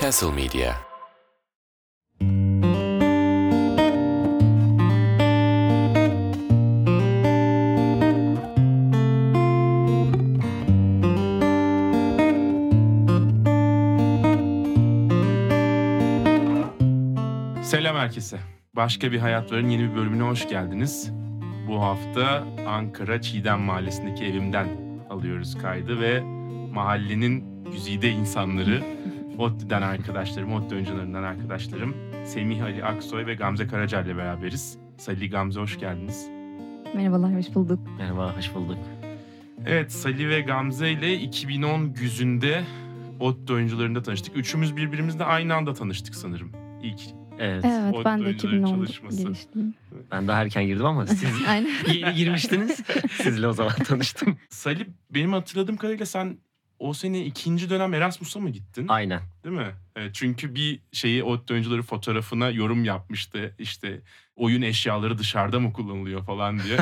Castle Media Selam herkese. Başka bir Hayatların yeni bir bölümüne hoş geldiniz. Bu hafta Ankara Çiğdem Mahallesi'ndeki evimden alıyoruz kaydı ve mahallenin güzide insanları, ODTÜ'den arkadaşlarım, ODTÜ öncülerinden arkadaşlarım Semih Ali Aksoy ve Gamze Karaca ile beraberiz. Salih Gamze hoş geldiniz. Merhabalar, hoş bulduk. Merhaba, hoş bulduk. Evet, Salih ve Gamze ile 2010 güzünde ODTÜ oyuncularında tanıştık. Üçümüz birbirimizle aynı anda tanıştık sanırım. İlk Evet, Evet, ODTÜ ben de oyuncuların 2010 çalışması. girişliyim. ben daha erken girdim ama siz yeni girmiştiniz. Sizle o zaman tanıştım. Salih benim hatırladığım kadarıyla sen o sene ikinci dönem Erasmus'a mı gittin? Aynen. Değil mi? Evet, çünkü bir şeyi ODTÜ oyuncuları fotoğrafına yorum yapmıştı. İşte oyun eşyaları dışarıda mı kullanılıyor falan diye.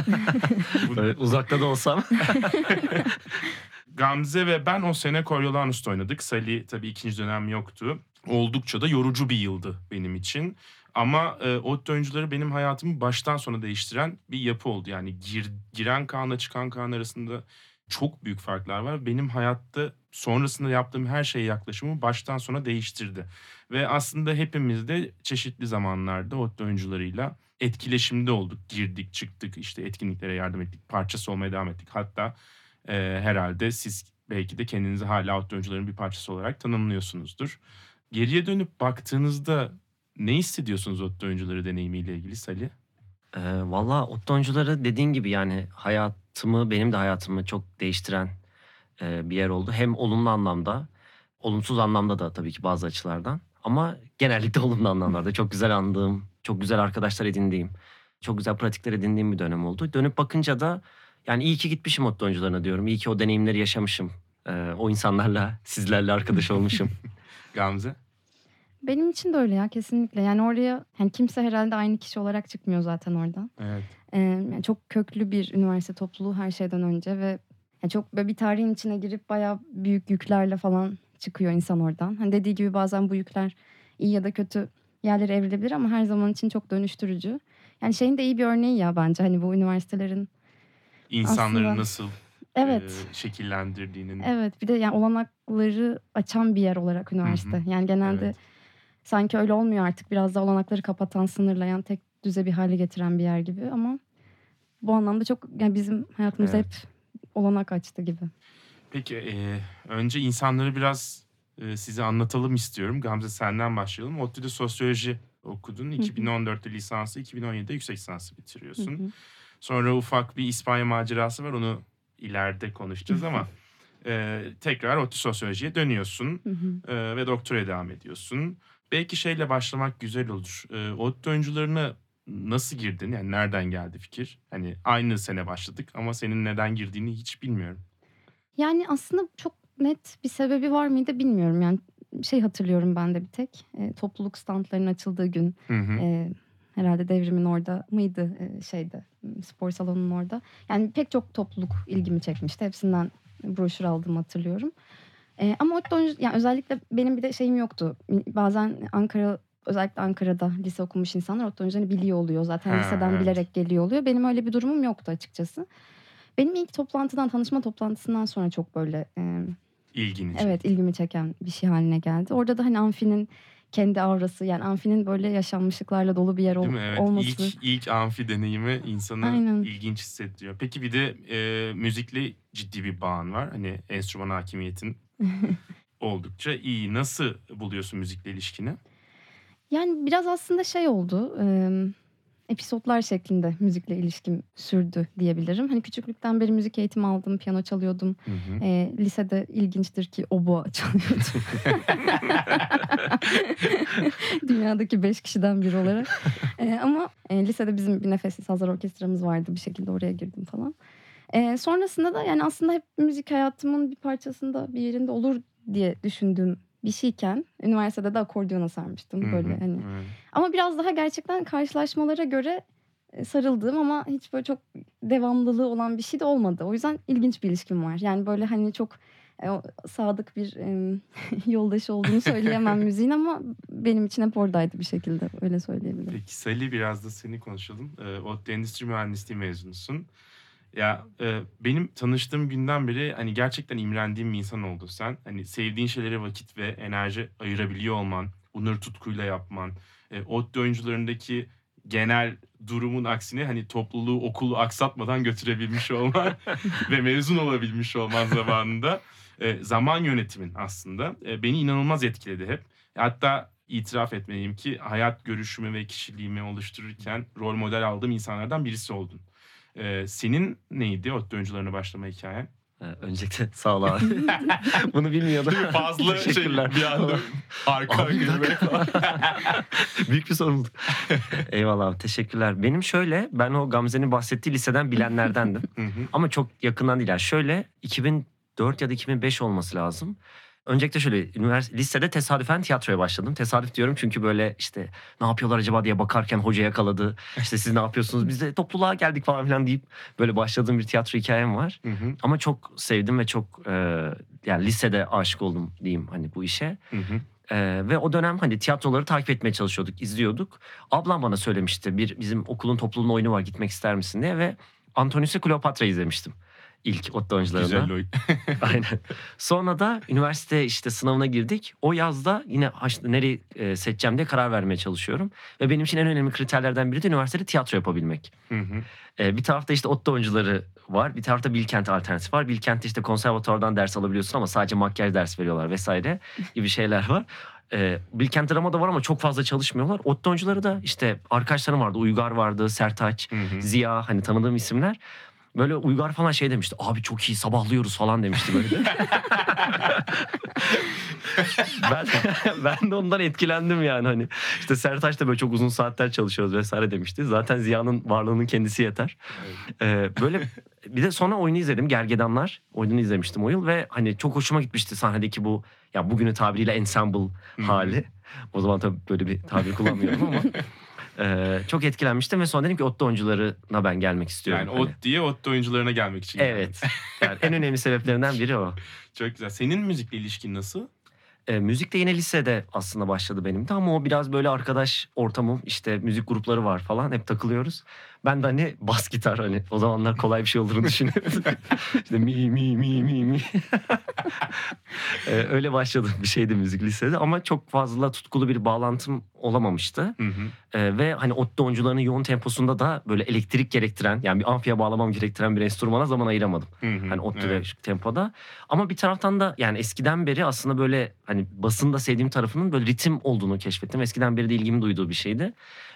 Böyle uzakta da olsam. Gamze ve ben o sene Coriolanus'ta oynadık. Salih tabii ikinci dönem yoktu. Oldukça da yorucu bir yıldı benim için. Ama e, ODTÜ oyuncuları benim hayatımı baştan sona değiştiren bir yapı oldu. Yani gir- giren Kaan'la çıkan Kaan arasında çok büyük farklar var. Benim hayatta sonrasında yaptığım her şeye yaklaşımı baştan sona değiştirdi. Ve aslında hepimiz de çeşitli zamanlarda ODTÜ oyuncularıyla etkileşimde olduk. Girdik, çıktık, işte etkinliklere yardım ettik, parçası olmaya devam ettik. Hatta e, herhalde siz belki de kendinizi hala ODTÜ oyuncuların bir parçası olarak tanımlıyorsunuzdur. Geriye dönüp baktığınızda ne hissediyorsunuz ODTÜ oyuncuları deneyimiyle ilgili Salih? Ee, Valla ODTÜ oyuncuları dediğin gibi yani hayatımı, benim de hayatımı çok değiştiren e, bir yer oldu. Hem olumlu anlamda, olumsuz anlamda da tabii ki bazı açılardan. Ama genellikle olumlu anlamlarda çok güzel andığım, çok güzel arkadaşlar edindiğim, çok güzel pratikler edindiğim bir dönem oldu. Dönüp bakınca da yani iyi ki gitmişim ODTÜ oyuncularına diyorum. İyi ki o deneyimleri yaşamışım. Ee, o insanlarla, sizlerle arkadaş olmuşum. Gamze? Benim için de öyle ya kesinlikle. Yani oraya hani kimse herhalde aynı kişi olarak çıkmıyor zaten oradan. Evet. Ee, yani çok köklü bir üniversite topluluğu her şeyden önce ve yani çok böyle bir tarihin içine girip bayağı büyük yüklerle falan çıkıyor insan oradan. Hani dediği gibi bazen bu yükler iyi ya da kötü yerlere evrilebilir ama her zaman için çok dönüştürücü. Yani şeyin de iyi bir örneği ya bence hani bu üniversitelerin İnsanları Aslında- nasıl evet e, şekillendirdiğinin. Evet bir de yani olanakları açan bir yer olarak üniversite. Yani genelde Evet. Sanki öyle olmuyor artık. Biraz da olanakları kapatan, sınırlayan, tek düze bir hale getiren bir yer gibi ama bu anlamda çok yani bizim hayatımıza Evet. hep olanak açtı gibi. Peki e, önce insanları biraz e, size anlatalım istiyorum. Gamze senden başlayalım. ODTÜ'de sosyoloji okudun. 2014'te lisansı, 2017'de yüksek lisansı bitiriyorsun. Hı hı. Sonra ufak bir İspanya macerası var. Onu ileride konuşacağız ama e, tekrar ODTÜ sosyolojiye dönüyorsun Hı hı. e, ve doktoraya devam ediyorsun. Belki şeyle başlamak güzel olur. E, ODTÜ oyuncularına nasıl girdin? Yani nereden geldi fikir? Hani aynı sene başladık ama senin neden girdiğini hiç bilmiyorum. Yani aslında çok net bir sebebi var mıydı bilmiyorum. Yani şey hatırlıyorum ben de bir tek. E, topluluk standlarının açıldığı gün Hı hı. e, herhalde devrimin orada mıydı e, şeyde spor salonunun orada. Yani pek çok topluluk ilgimi çekmişti. Hepsinden broşür aldım hatırlıyorum. E, ama ODTÜ oyuncu- yani özellikle benim bir de şeyim yoktu. Bazen Ankara özellikle Ankara'da lise okumuş insanlar ODTÜ oyuncularını biliyor oluyor. Zaten Ha, liseden evet. bilerek geliyor oluyor. Benim öyle bir durumum yoktu açıkçası. Benim ilk toplantıdan, tanışma toplantısından sonra çok böyle e, İlgini evet ilgimi çeken bir şey haline geldi. Orada da hani amfinin kendi aurası yani amfinin böyle yaşanmışlıklarla dolu bir yer ol- Değil mi? Evet. olması. İlk, ilk amfi deneyimi insanı Aynen. ilginç hissettiriyor. Peki bir de e, müzikle ciddi bir bağın var. Hani enstrüman hakimiyetin oldukça iyi. Nasıl buluyorsun müzikle ilişkini? Yani biraz aslında şey oldu. e, episodlar şeklinde müzikle ilişkim sürdü diyebilirim. Hani küçüklükten beri müzik eğitimi aldım, piyano çalıyordum. Hı hı. E, lisede ilginçtir ki oboa çalıyordum. Dünyadaki beş kişiden biri olarak. E, ama e, lisede bizim bir nefessiz hazır orkestramız vardı. Bir şekilde oraya girdim falan. E, sonrasında da yani aslında hep müzik hayatımın bir parçasında bir yerinde olur diye düşündüğüm bir şeyken üniversitede de akordiyona sarmıştım Hı hı. böyle hani. Evet. Ama biraz daha gerçekten karşılaşmalara göre e, sarıldığım ama hiç böyle çok devamlılığı olan bir şey de olmadı. O yüzden ilginç bir ilişkim var. Yani böyle hani çok e, sadık bir em, yoldaşı olduğunu söyleyemem müziğin ama benim için hep oradaydı bir şekilde öyle söyleyebilirim. Peki Salih biraz da seni konuşalım. Ee, ODTÜ Endüstri Mühendisliği mezunusun. Ya e, benim tanıştığım günden beri hani gerçekten imrendiğim bir insan oldun sen. Hani sevdiğin şeylere vakit ve enerji ayırabiliyor olman, bunları tutkuyla yapman, e, ODTÜ oyuncularındaki genel durumun aksine hani topluluğu, okulu aksatmadan götürebilmiş olman ve mezun olabilmiş olman zamanında e, zaman yönetimin aslında e, beni inanılmaz etkiledi hep. Hatta itiraf etmeliyim ki hayat görüşümü ve kişiliğimi oluştururken rol model aldığım insanlardan birisi oldun. Ee, senin neydi ODTÜ oyuncularına başlama hikayen? Ee, öncelikle sağ ol abi. Bunu bilmiyordum. Fazla şey Teşekkürler. bir anda arka Abi, bir girmek falan. Büyük bir sorumluluk. Eyvallah abi teşekkürler. Benim şöyle ben o Gamze'nin bahsettiği liseden bilenlerdendim. Hı hı. Ama çok yakından değil. Yani şöyle 2004 ya da 2005 olması lazım. Öncelikle şöyle üniversite lisede tesadüfen tiyatroya başladım. Tesadüf diyorum çünkü böyle işte ne yapıyorlar acaba diye bakarken hoca yakaladı. İşte siz ne yapıyorsunuz? Biz de topluluğa geldik falan filan deyip böyle başladığım bir tiyatro hikayem var. Hı hı. Ama çok sevdim ve çok e, yani lisede aşık oldum diyeyim hani bu işe. Hı hı. Ee, ve o dönem hani tiyatroları takip etmeye çalışıyorduk, izliyorduk. Ablam bana söylemişti bir bizim okulun topluluğun oyunu var gitmek ister misin diye ve Antonius ve Kleopatra izlemiştim. İlk Otto oyuncularından. Güzel oyun. Aynen. Sonra da üniversite işte sınavına girdik. O yazda yine nereyi e, seçeceğim diye karar vermeye çalışıyorum. Ve benim için en önemli kriterlerden biri de üniversitede tiyatro yapabilmek. Hı hı. E, bir tarafta işte Otto oyuncuları var. Bir tarafta Bilkent alternatif var. Bilkent'te işte konservatuvardan ders alabiliyorsun ama sadece makyaj ders veriyorlar vesaire gibi şeyler var. E, Bilkent drama da var ama çok fazla çalışmıyorlar. Otto oyuncuları da işte arkadaşlarım vardı. Uygar vardı, Sertaç, Hı hı. Ziya hani tanıdığım isimler. Böyle Uygar falan şey demişti. Abi çok iyi sabahlıyoruz falan demişti böyle. ben, ben de ondan etkilendim yani hani. İşte Sertaç da böyle çok uzun saatler çalışıyoruz vesaire demişti. Zaten Ziya'nın varlığının kendisi yeter. Ee, böyle bir de sonra oyunu izledim. Gergedanlar oyununu izlemiştim o yıl ve hani çok hoşuma gitmişti sahnedeki bu ya bugünün tabiriyle ensemble hali. O zaman tabii böyle bir tabir kullanmıyorum ama e, çok etkilenmiştim ve sonra dedim ki Otto oyuncularına ben gelmek istiyorum. Yani Hani. ODTÜ'ye ODTÜ oyuncularına gelmek için. Evet. Yani en önemli sebeplerinden biri o. Çok güzel. Senin müzikle ilişkin nasıl? E, müzik de yine lisede aslında başladı benim de ama o biraz böyle arkadaş ortamım işte müzik grupları var falan hep takılıyoruz. Ben de hani bas gitar hani o zamanlar kolay bir şey olduğunu düşünüyorum. işte mi mi mi mi mi. E, öyle başladı bir şeydi müzik lisede ama çok fazla tutkulu bir bağlantım olamamıştı. Hı hı. E, ve hani Otto oyuncularının yoğun temposunda da böyle elektrik gerektiren yani bir amfiye bağlamam gerektiren bir enstrümana zaman ayıramadım. Hı hı. Hani ODTÜ Evet. ve tempoda. Ama bir taraftan da yani eskiden beri aslında böyle hani basında sevdiğim tarafının böyle ritim olduğunu keşfettim. Eskiden beri de ilgimi duyduğu bir şeydi.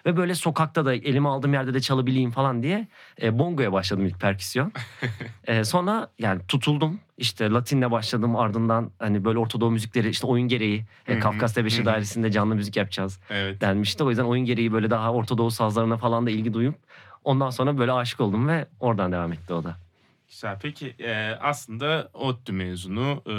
Ve böyle sokakta da elime aldığım yerde de çalabileyim falan diye e, bongoya başladım ilk perküsyon. E, sonra yani tutuldum. İşte Latinle başladım ardından hani böyle Ortadoğu müzikleri işte oyun gereği e, Kafkas Tebeşir. Dairesi'nde canlı müzik yapacağız Evet. denmişti. O yüzden oyun gereği böyle daha Ortadoğu sazlarına falan da ilgi duyup ondan sonra böyle aşık oldum ve oradan devam etti o da. Güzel. Peki e, aslında ODTÜ mezunu e,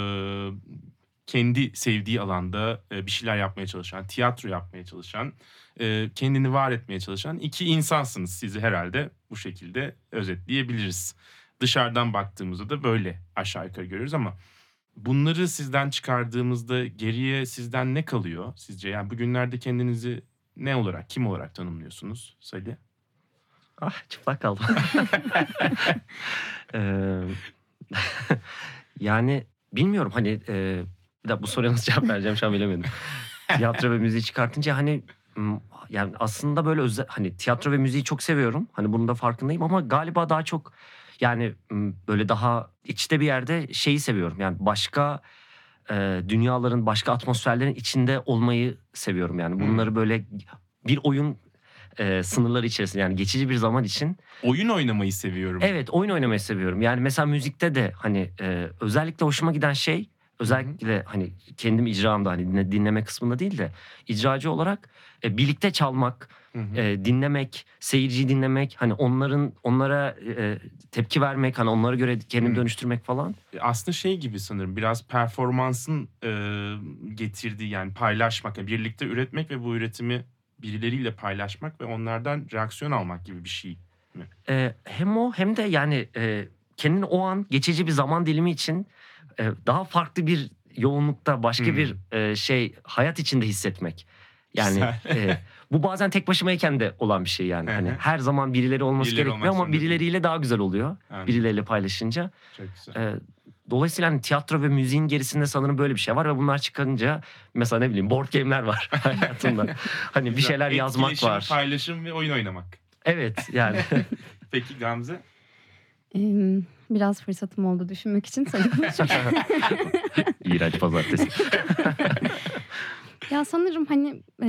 kendi sevdiği alanda e, bir şeyler yapmaya çalışan, tiyatro yapmaya çalışan, e, kendini var etmeye çalışan iki insansınız. Sizi herhalde bu şekilde özetleyebiliriz. Dışarıdan baktığımızda da böyle aşağı yukarı görüyoruz ama bunları sizden çıkardığımızda geriye sizden ne kalıyor sizce? Yani bugünlerde kendinizi ne olarak, kim olarak tanımlıyorsunuz Salih? Ah çıplak kaldım. Yani bilmiyorum hani eee bir dakika bu soruya nasıl cevap vereceğim şu an bilemedim. Tiyatro ve müziği çıkartınca hani yani aslında böyle özel hani tiyatro ve müziği çok seviyorum. Hani bunun da farkındayım ama galiba daha çok yani böyle daha içte bir yerde şeyi seviyorum. Yani başka eee, dünyaların, başka atmosferlerin içinde olmayı seviyorum. Yani Hmm. bunları böyle bir oyun eee, sınırları içerisinde yani geçici bir zaman için Oyun oynamayı seviyorum. Evet oyun oynamayı seviyorum. Yani mesela müzikte de hani e, özellikle hoşuma giden şey özellikle hani kendim icramda hani dinle- dinleme kısmında değil de icracı olarak e, birlikte çalmak, Hı hı. e, dinlemek, seyirciyi dinlemek, hani onların onlara e, tepki vermek, hani onlara göre kendimi Hı. dönüştürmek falan. aslında şey gibi sanırım biraz performansın e, getirdiği yani paylaşmak, yani birlikte üretmek ve bu üretimi birileriyle paylaşmak ve onlardan reaksiyon almak gibi bir şey. E, hem o hem de yani e, kendini o an geçici bir zaman dilimi için e, daha farklı bir yoğunlukta başka Hmm. bir e, şey hayat içinde hissetmek. Yani e, bu bazen tek başımayken de olan bir şey yani. Hani her zaman birileri olması Birileri gerekmiyor ama birileriyle daha güzel oluyor. Yani Birileriyle paylaşınca. çok güzel. E, dolayısıyla hani tiyatro ve müziğin gerisinde sanırım böyle bir şey var ve bunlar çıkınca mesela ne bileyim board game'ler var hayatımda. hani bir şeyler yazmak Etkileşim, var. paylaşım ve oyun oynamak. Evet yani Peki Gamze? Ee, biraz fırsatım oldu düşünmek için sayılır. iğrenç pazartesi. ya sanırım hani e,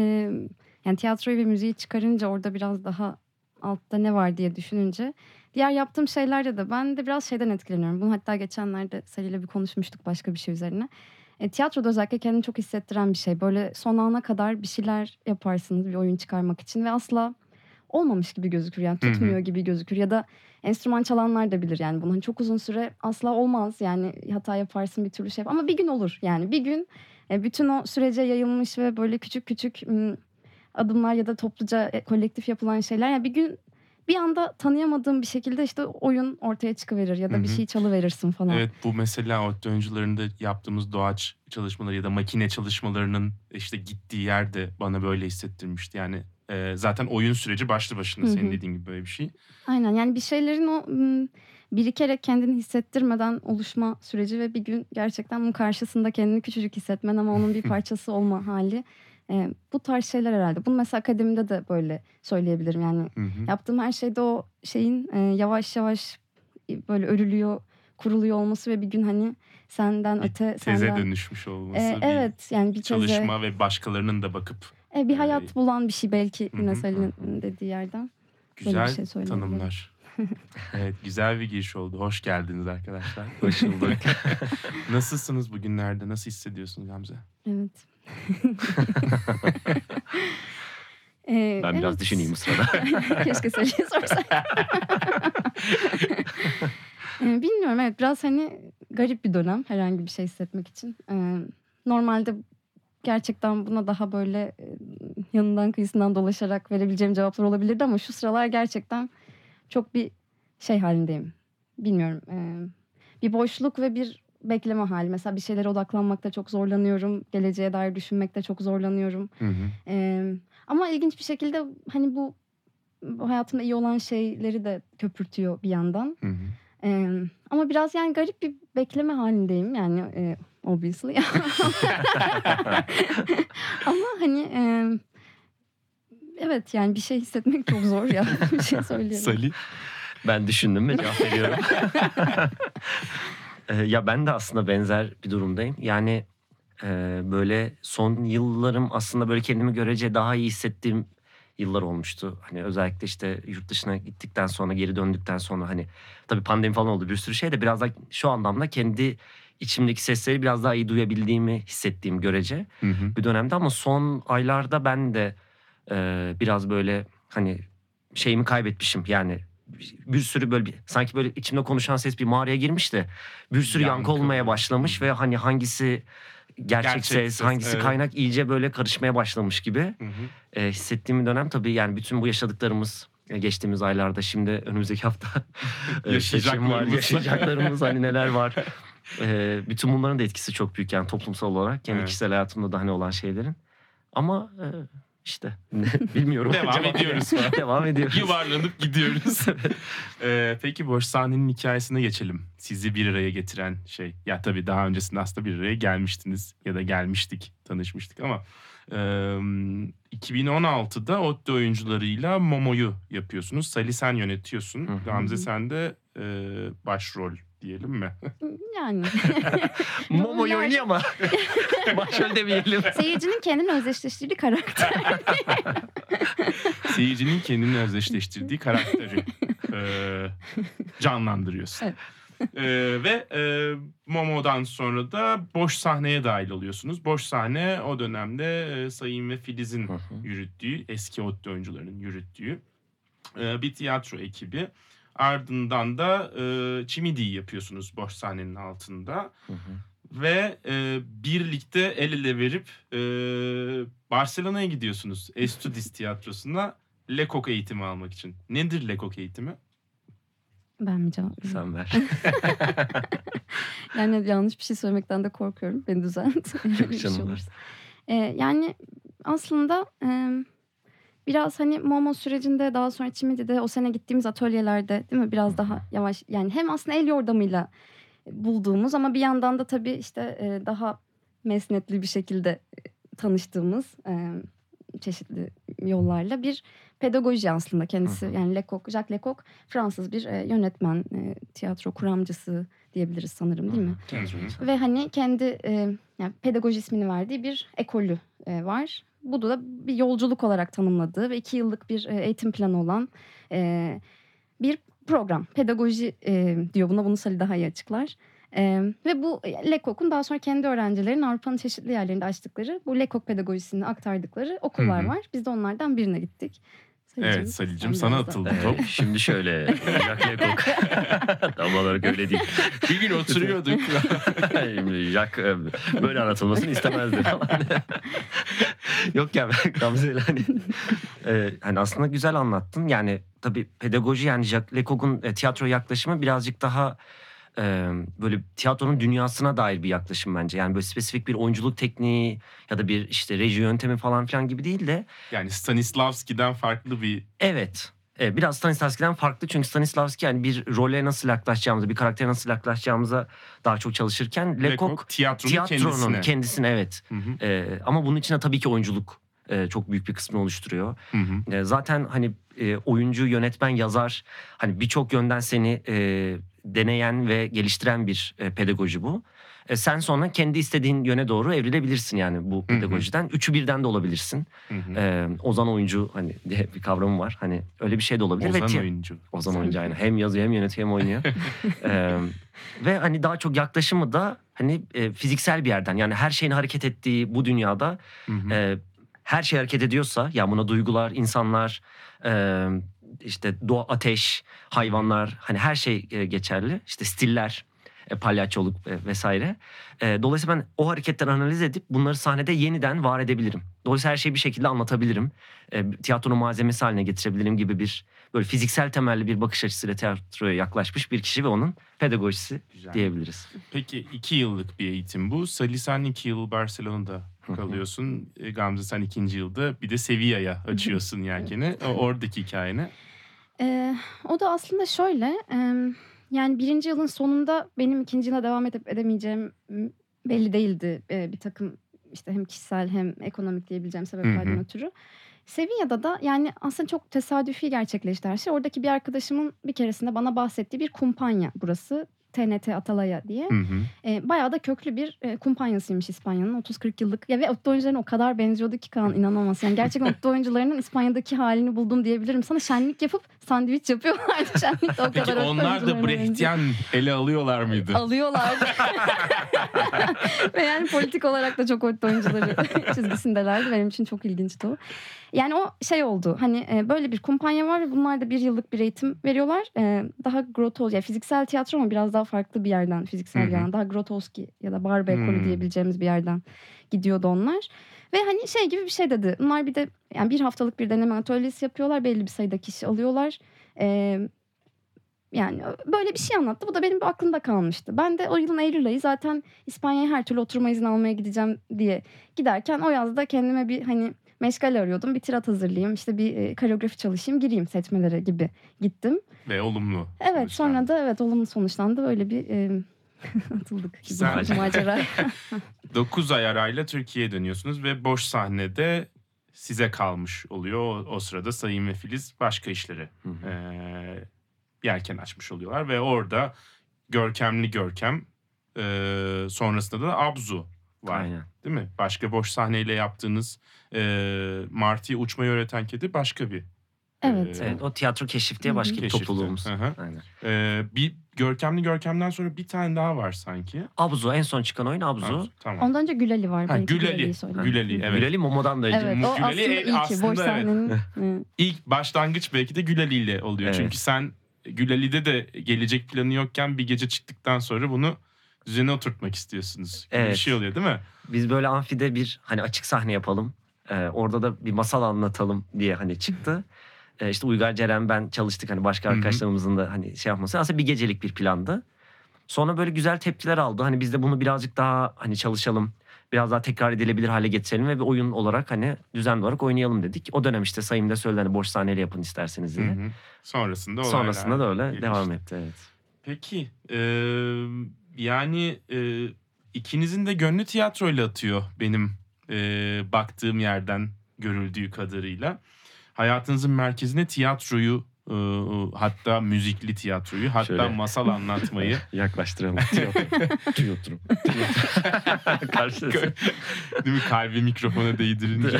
yani tiyatroyu ve müziği çıkarınca orada biraz daha altta ne var diye düşününce diğer yaptığım şeylerde de ben de biraz şeyden etkileniyorum. Bunu hatta geçenlerde Salih ile bir konuşmuştuk başka bir şey üzerine. E, tiyatroda özellikle kendini çok hissettiren bir şey. Böyle son ana kadar bir şeyler yaparsınız bir oyun çıkarmak için ve asla olmamış gibi gözükür. Yani tutmuyor gibi gözükür. Ya da enstrüman çalanlar da bilir. Yani bunu Hani çok uzun süre asla olmaz. Yani hata yaparsın bir türlü şey ama bir gün olur. Yani bir gün e, bütün o sürece yayılmış ve böyle küçük küçük adımlar ya da topluca e, kolektif yapılan şeyler. Yani bir gün bir anda tanıyamadığım bir şekilde işte oyun ortaya çıkıverir ya da Hı bir şey çalıverirsin falan. Evet bu mesela ODTÜ oyuncularında yaptığımız doğaç çalışmaları ya da makine çalışmalarının işte gittiği yerde bana böyle hissettirmişti. Yani e, zaten oyun süreci başlı başına Hı senin dediğin gibi böyle bir şey. Aynen yani bir şeylerin o m, birikerek kendini hissettirmeden oluşma süreci ve bir gün gerçekten bunun karşısında kendini küçücük hissetmen ama onun bir parçası olma hali. E, bu tarz şeyler herhalde. Bunu mesela akademide de böyle söyleyebilirim. Yani Hı hı. yaptığım her şeyde o şeyin e, yavaş yavaş böyle örülüyor, kuruluyor olması ve bir gün hani senden Bir öte Teze senden dönüşmüş olması. E, bir evet yani bir teze, çalışma ve başkalarının da bakıp e, bir hayat bulan bir şey belki Salih'in dediği yerden. güzel şey tanımlar. evet güzel bir giriş oldu. Hoş geldiniz arkadaşlar. Hoş bulduk. Nasılsınız bugünlerde? Nasıl hissediyorsunuz Gamze? Evet. E, Ben biraz evet. düşüneyim bu sırada. Keşke Salih'e sorsaydım. Ee, Bilmiyorum evet biraz hani garip bir dönem herhangi bir şey hissetmek için. Ee, Normalde gerçekten buna daha böyle e, yanından kıyısından dolaşarak verebileceğim cevaplar olabilirdi ama şu sıralar gerçekten çok bir şey halindeyim. Bilmiyorum. ee, Bir boşluk ve bir bekleme hali. Mesela bir şeylere odaklanmakta çok zorlanıyorum. Geleceğe dair düşünmekte çok zorlanıyorum. Hı hı. Ee, ama ilginç bir şekilde hani bu, bu hayatımda iyi olan şeyleri de köpürtüyor bir yandan. Hı hı. Ama biraz yani garip bir bekleme halindeyim yani e, obviously. ama hani e, evet yani bir şey hissetmek çok zor ya bir şey söyleyeyim. Salih. Ben düşündüm ve cevap veriyorum. Ya ben de aslında benzer bir durumdayım. Yani e, böyle son yıllarım aslında böyle kendimi görece daha iyi hissettiğim yıllar olmuştu. Hani özellikle işte yurt dışına gittikten sonra geri döndükten sonra hani tabii pandemi falan oldu bir sürü şey de biraz da şu anlamda kendi içimdeki sesleri biraz daha iyi duyabildiğimi hissettiğim görece Hı hı. bir dönemde ama son aylarda ben de e, biraz böyle hani şeyimi kaybetmişim yani bir sürü böyle bir, sanki böyle içimde konuşan ses bir mağaraya girmiş de bir sürü yankı, Yankı. olmaya başlamış Hı. ve hani hangisi gerçek, Gerçek ses, ses, hangisi evet. kaynak iyice böyle karışmaya başlamış gibi Hı hı. e, hissettiğim dönem tabii yani bütün bu yaşadıklarımız e, geçtiğimiz aylarda şimdi önümüzdeki hafta e, seçim var Yaşayacaklarımız. yaşayacaklarımız hani neler var E, bütün bunların da etkisi çok büyük yani toplumsal olarak kendi Evet. kişisel hayatımda da hani olan şeylerin ama e, işte bilmiyorum Devam ediyoruz devam ediyoruz Yuvarlanıp gidiyoruz. Ee, peki boş sahnenin hikayesine geçelim. Sizi bir araya getiren şey. Ya tabii daha öncesinde aslında bir araya gelmiştiniz ya da gelmiştik, tanışmıştık ama e, 2016'da ODTÜ oyuncularıyla Momo'yu yapıyorsunuz. Salih sen yönetiyorsun. Hı hı. Gamze sen de e, başrol diyelim mi? Yani Momo'yu oynuyor ama başrol demeyelim seyircinin kendini özdeşleştirdiği karakter. Seyircinin kendini özdeşleştirdiği karakteri e, canlandırıyorsun. Evet. E, ve e, Momo'dan sonra da boş sahneye dahil oluyorsunuz. Boş sahne o dönemde e, Sayın ve Filiz'in yürüttüğü, eski ODTÜ oyuncularının yürüttüğü e, bir tiyatro ekibi. Ardından da e, Çimidi'yi yapıyorsunuz boş sahnenin altında. Hı hı. Ve e, birlikte el ele verip e, Barcelona'ya gidiyorsunuz. Estudis tiyatrosuna Lekok eğitimi almak için. Nedir Lekok eğitimi? Ben mi cevap vereyim? Sen ver. Yani yanlış bir şey söylemekten de korkuyorum. Beni düzelt. Bir şey canım olursa. Ee, yani aslında e, biraz hani Momo sürecinde daha sonra Çimidi'de o sene gittiğimiz atölyelerde değil mi? Biraz daha yavaş yani hem aslında el yordamıyla bulduğumuz ama bir yandan da tabii işte e, daha mesnetli bir şekilde e, tanıştığımız e, çeşitli yollarla bir pedagoji aslında kendisi. Yani Lecoq, Jacques Lecoq Fransız bir e, yönetmen, e, tiyatro kuramcısı diyebiliriz sanırım değil mi? Ve hani kendi e, yani pedagoji ismini verdiği bir ekolü e, var. Bu da bir yolculuk olarak tanımladığı ve iki yıllık bir e, eğitim planı olan e, bir program. Pedagoji e, diyor buna bunu Salih daha iyi açıklar. E, ve bu Lecoq'un daha sonra kendi öğrencilerin Avrupa'nın çeşitli yerlerinde açtıkları bu Lecoq pedagojisini aktardıkları okullar Hı hı. var. Biz de onlardan birine gittik. Evet Salih'cim sen sana atıldı top. şimdi şöyle. Jacques Lecoq. Tam olarak öyle değil. Bir gün oturuyorduk. Jack e, böyle anlatılmasını istemezdi falan. Yok ya ben Gamze'yle hani, e, hani aslında güzel anlattın. Yani tabii pedagoji yani Jacques Lecoq'un e, tiyatro yaklaşımı birazcık daha e, böyle tiyatronun dünyasına dair bir yaklaşım bence. Yani böyle spesifik bir oyunculuk tekniği ya da bir işte reji yöntemi falan filan gibi değil de yani Stanislavski'den farklı bir Evet. Evet, biraz Stanislavski'den farklı çünkü Stanislavski yani bir role nasıl yaklaşacağımıza, bir karaktere nasıl yaklaşacağımıza daha çok çalışırken Lecoq Lecoq tiyatronun, tiyatronun kendisine. kendisine evet. Hı hı, Ee, ama bunun içine tabii ki oyunculuk e, çok büyük bir kısmını oluşturuyor. hı hı. E, zaten hani e, oyuncu, yönetmen, yazar hani birçok yönden seni e, deneyen ve geliştiren bir e, pedagoji bu. E, sen sonra kendi istediğin yöne doğru evrilebilirsin yani bu hı. pedagojiden. Üçü birden de olabilirsin. Hı hı. E, ozan oyuncu hani diye bir kavramı var. Hani öyle bir şey de olabilir. ve Ozan ti- oyuncu. Ozan oyuncu aynen. Hem yazıyor hem yönetiyor hem oynuyor. Ee, ve hani daha çok yaklaşımı da hani e, fiziksel bir yerden. Yani her şeyin hareket ettiği bu dünyada Hı hı. e, her şey hareket ediyorsa ya buna duygular, insanlar, e, işte doğa, ateş, hayvanlar hani her şey e, geçerli. İşte stiller, e, palyaçoluk e, vesaire. E, dolayısıyla ben o hareketleri analiz edip bunları sahnede yeniden var edebilirim. Dolayısıyla her şeyi bir şekilde anlatabilirim. E, tiyatronun malzemesi haline getirebilirim gibi bir böyle fiziksel temelli bir bakış açısıyla tiyatroya yaklaşmış bir kişi ve onun pedagojisi Güzel. diyebiliriz. Peki iki yıllık bir eğitim bu. Salih sen iki yıl Barcelona'da. Kalıyorsun. E, Gamze sen ikinci yılda bir de Sevilla'ya açıyorsun yelkeni. O- Oradaki hikayeni. Ee, o da aslında şöyle e, yani birinci yılın sonunda benim ikinci yıla devam edip edemeyeceğim belli değildi Ee, bir takım işte hem kişisel hem ekonomik diyebileceğim sebeplerden ötürü. Sevilla'da da yani aslında çok tesadüfi gerçekleşti her şey. Oradaki bir arkadaşımın bir keresinde bana bahsettiği bir kumpanya burası. TNT Atalaya diye. Hı hı. E, bayağı da köklü bir e, kumpanyasıymış İspanya'nın 30-40 yıllık. Ya ve Otto oyuncularına o kadar benziyordu ki Kaan inanamazsın. Yani gerçekten Otto oyuncularının İspanya'daki halini buldum diyebilirim. Sana şenlik yapıp sandviç yapıyorlardı. Şenlik de o Peki kadar onlar da. Brecht'yen ele alıyorlar mıydı? Alıyorlar. Ve yani politik olarak da çok Otto oyuncuları çizgisindelerdi. Benim için çok ilginçti o. Yani o şey oldu. Hani e, böyle bir kumpanya var ve bunlar da bir yıllık bir eğitim veriyorlar. E, daha Grotowski, yani fiziksel tiyatro ama biraz daha farklı bir yerden fiziksel yerden. Daha Grotowski ya da Barbe ekolü diyebileceğimiz bir yerden gidiyordu onlar. Ve hani şey gibi bir şey dedi. Bunlar bir de yani bir haftalık bir deneme atölyesi yapıyorlar. Belli bir sayıda kişi alıyorlar. E, yani böyle bir şey anlattı. Bu da benim aklımda kalmıştı. Ben de o yılın Eylül ayı zaten İspanya'ya her türlü oturma izni almaya gideceğim diye giderken o yazda kendime bir hani meşgale arıyordum. Bir tirat hazırlayayım, işte bir e, koreografi çalışayım, gireyim seçmelere gibi gittim. Ve olumlu. Evet sonuçlandı. sonra da evet olumlu sonuçlandı. Böyle bir e, atıldık Güzel. bir macera. 9 ay arayla Türkiye'ye dönüyorsunuz ve boş sahnede size kalmış oluyor. O, o sırada Sayın ve Filiz başka işleri Hı hı. e, yelken açmış oluyorlar ve orada görkemli görkem e, sonrasında da Abzu var Aynen. değil mi? Başka boş sahneyle yaptığınız e, Marty'ye uçmayı öğreten kedi başka bir Evet. e, Evet, o tiyatro keşif diye başka bir keşifti. topluluğumuz. Aynen. E, bir görkemli görkemden sonra bir tane daha var sanki. Abzu en son çıkan oyun Abzu. Abzu, Tamam. Ondan önce Gülali var. Ha, Belki Gülali. Söyleyeyim. Gülali evet. Güleli Momo'dan da. Evet o Gülali aslında el- iyi ki boş aslında evet. Evet. İlk başlangıç belki de Gülali ile oluyor. Evet. Çünkü sen Gülali'de de gelecek planı yokken bir gece çıktıktan sonra bunu düzene oturtmak istiyorsunuz. Gibi Bir Evet. şey oluyor değil mi? Biz böyle amfide bir hani açık sahne yapalım. Ee, orada da bir masal anlatalım diye hani çıktı. e, işte Uygar Ceren ben çalıştık hani başka Hı hı. arkadaşlarımızın da hani şey yapması aslında bir gecelik bir plandı. Sonra böyle güzel tepkiler aldı. Hani biz de bunu birazcık daha hani çalışalım. Biraz daha tekrar edilebilir hale getirelim ve bir oyun olarak hani düzenli olarak oynayalım dedik. O dönem işte Sayın da söyledi hani boş sahneyle yapın isterseniz Hı diye. hı. Sonrasında olaylar Sonrasında da öyle gelişti. devam etti evet. Peki e, yani e, ikinizin de gönlü tiyatroyla atıyor benim e, baktığım yerden görüldüğü kadarıyla. Hayatınızın merkezine tiyatroyu e, hatta müzikli tiyatroyu hatta Şöyle. masal anlatmayı Yaklaştıralım. Tiyatro. Karşısı. değil mi kalbi mikrofona değdirince